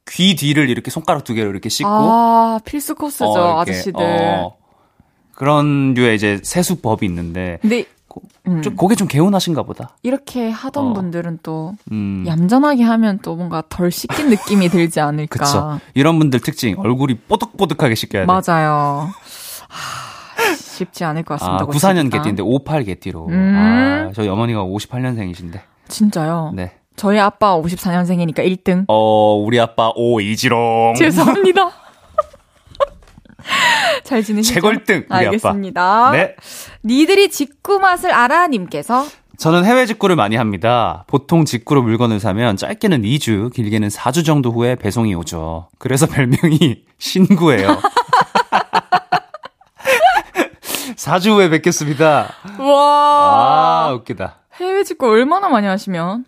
귀 뒤를 이렇게 손가락 두 개로 이렇게 씻고. 아, 필수 코스죠, 어, 이렇게, 아저씨들. 어, 그런 류의 이제 세수법이 있는데, 근데 고- 음, 좀, 그게 좀 개운하신가 보다. 이렇게 하던 어. 분들은 또 음. 얌전하게 하면 또 뭔가 덜 씻긴 느낌이 들지 않을까. 그쵸. 이런 분들 특징, 얼굴이 뽀득뽀득하게 씻겨야 돼. 맞아요. 하, 쉽지 않을 것 같습니다. 아, 94년 고치기가. 개띠인데 58 개띠로. 음. 아, 저희 어머니가 58년생이신데. 진짜요? 네. 저희 아빠 54년생이니까 1등. 어, 우리 아빠 오이지롱. 죄송합니다. 잘 지내시죠? 최골등, 우리 알겠습니다. 아빠. 네. 니들이 직구 맛을 알아 님께서 저는 해외 직구를 많이 합니다. 보통 직구로 물건을 사면 짧게는 2주, 길게는 4주 정도 후에 배송이 오죠. 그래서 별명이 신구예요. 4주 후에 뵙겠습니다. 와 아, 웃기다. 해외 직구 얼마나 많이 하시면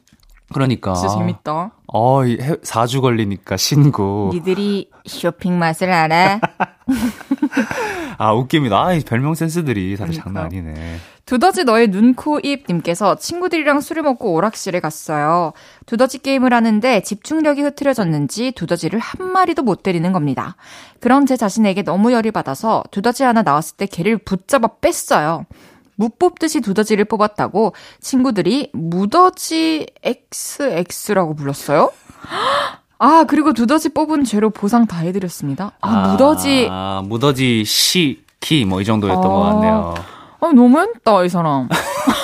그러니까. 진짜 재밌다. 어, 이 해- 4주 걸리니까 신구. 니들이 쇼핑 맛을 알아? 아, 웃깁니다. 아, 이 별명 센스들이 다들 그러니까. 장난 아니네. 두더지 너의 눈, 코, 입 님께서 친구들이랑 술을 먹고 오락실에 갔어요. 두더지 게임을 하는데 집중력이 흐트러졌는지 두더지를 한 마리도 못 때리는 겁니다. 그런 제 자신에게 너무 열이 받아서 두더지 하나 나왔을 때 걔를 붙잡아 뺐어요. 무 뽑듯이 두더지를 뽑았다고 친구들이 무더지 XX라고 불렀어요. 아, 그리고 두더지 뽑은 죄로 보상 다 해드렸습니다. 아, 무더지. 아, 무더지 시, 키, 뭐 이 정도였던 아. 것 같네요. 아, 너무했다, 이 사람.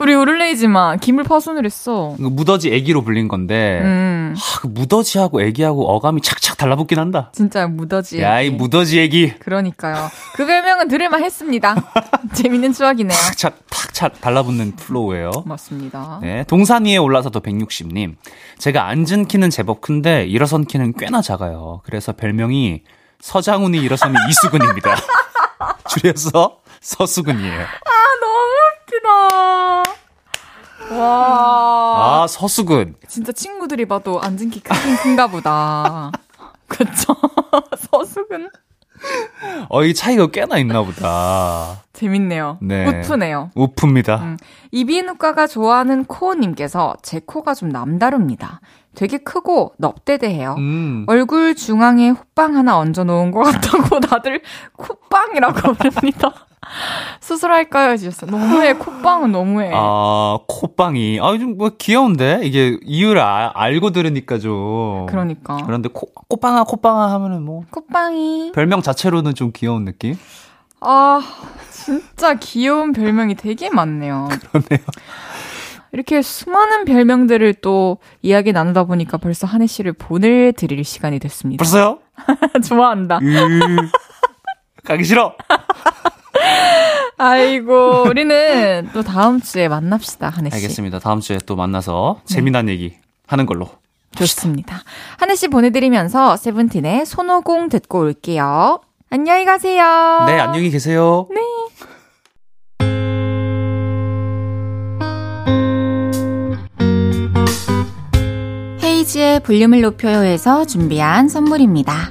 우리 오를레이지만 김을 파손을 했어. 이거 무더지 애기로 불린 건데, 음, 아, 그 무더지하고 애기하고 어감이 착착 달라붙긴 한다. 진짜 무더지. 야, 이 무더지 애기. 그러니까요. 그 별명은 들을만 했습니다. 재밌는 추억이네요. 탁착, 탁착 달라붙는 flow예요. 맞습니다. 네, 동산 위에 올라서도 160님. 제가 앉은 키는 제법 큰데 일어선 키는 꽤나 작아요. 그래서 별명이 서장훈이 일어서는 이수근입니다. 줄여서 서수근이에요. 웃기다. 와. 아, 서수근. 진짜 친구들이 봐도 앉은 키 크긴 큰가 보다. 그쵸? 서숙은? 어, 이 차이가 꽤나 있나 보다. 재밌네요. 네. 웃프네요. 우프입니다. 음. 이비인후과가 좋아하는 코님께서 제 코가 좀 남다릅니다. 되게 크고 넙대대해요. 음. 얼굴 중앙에 호빵 하나 얹어놓은 것 같다고 다들 콧빵이라고 부릅니다. 수술할까요? 해주셨어요. 너무해. 콧빵은 너무해. 아, 콧방이. 아, 좀 뭐 귀여운데? 이게 이유를 아- 알고 들으니까 좀. 그러니까. 그런데 코, 꽃빵아, 꽃빵아 하면은 뭐. 콧빵이. 별명 자체로는 좀 귀여운 느낌? 아, 진짜 귀여운 별명이 되게 많네요. 그러네요. 이렇게 수많은 별명들을 또 이야기 나누다 보니까 벌써 한혜 씨를 보내드릴 시간이 됐습니다. 벌써요? 좋아한다. 으, 가기 싫어. 아이고, 우리는 또 다음 주에 만납시다, 한혜 씨. 알겠습니다. 다음 주에 또 만나서 재미난 얘기 하는 걸로. 좋습니다. 한혜 씨 보내드리면서 세븐틴의 손오공 듣고 올게요. 안녕히 가세요. 네, 안녕히 계세요. 네. 헤이지의 볼륨을 높여요에서 준비한 선물입니다.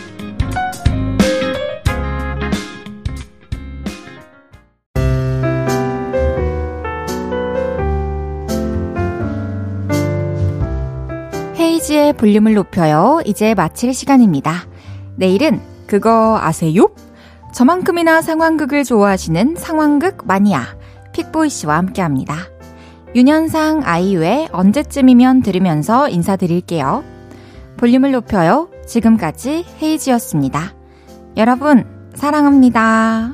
볼륨을 높여요. 이제 마칠 시간입니다. 내일은 그거 아세요? 저만큼이나 상황극을 좋아하시는 상황극 마니아 픽보이 씨와 함께 합니다. 윤현상 아이유의 언제쯤이면 들으면서 인사드릴게요. 볼륨을 높여요. 지금까지 헤이지였습니다. 여러분, 사랑합니다.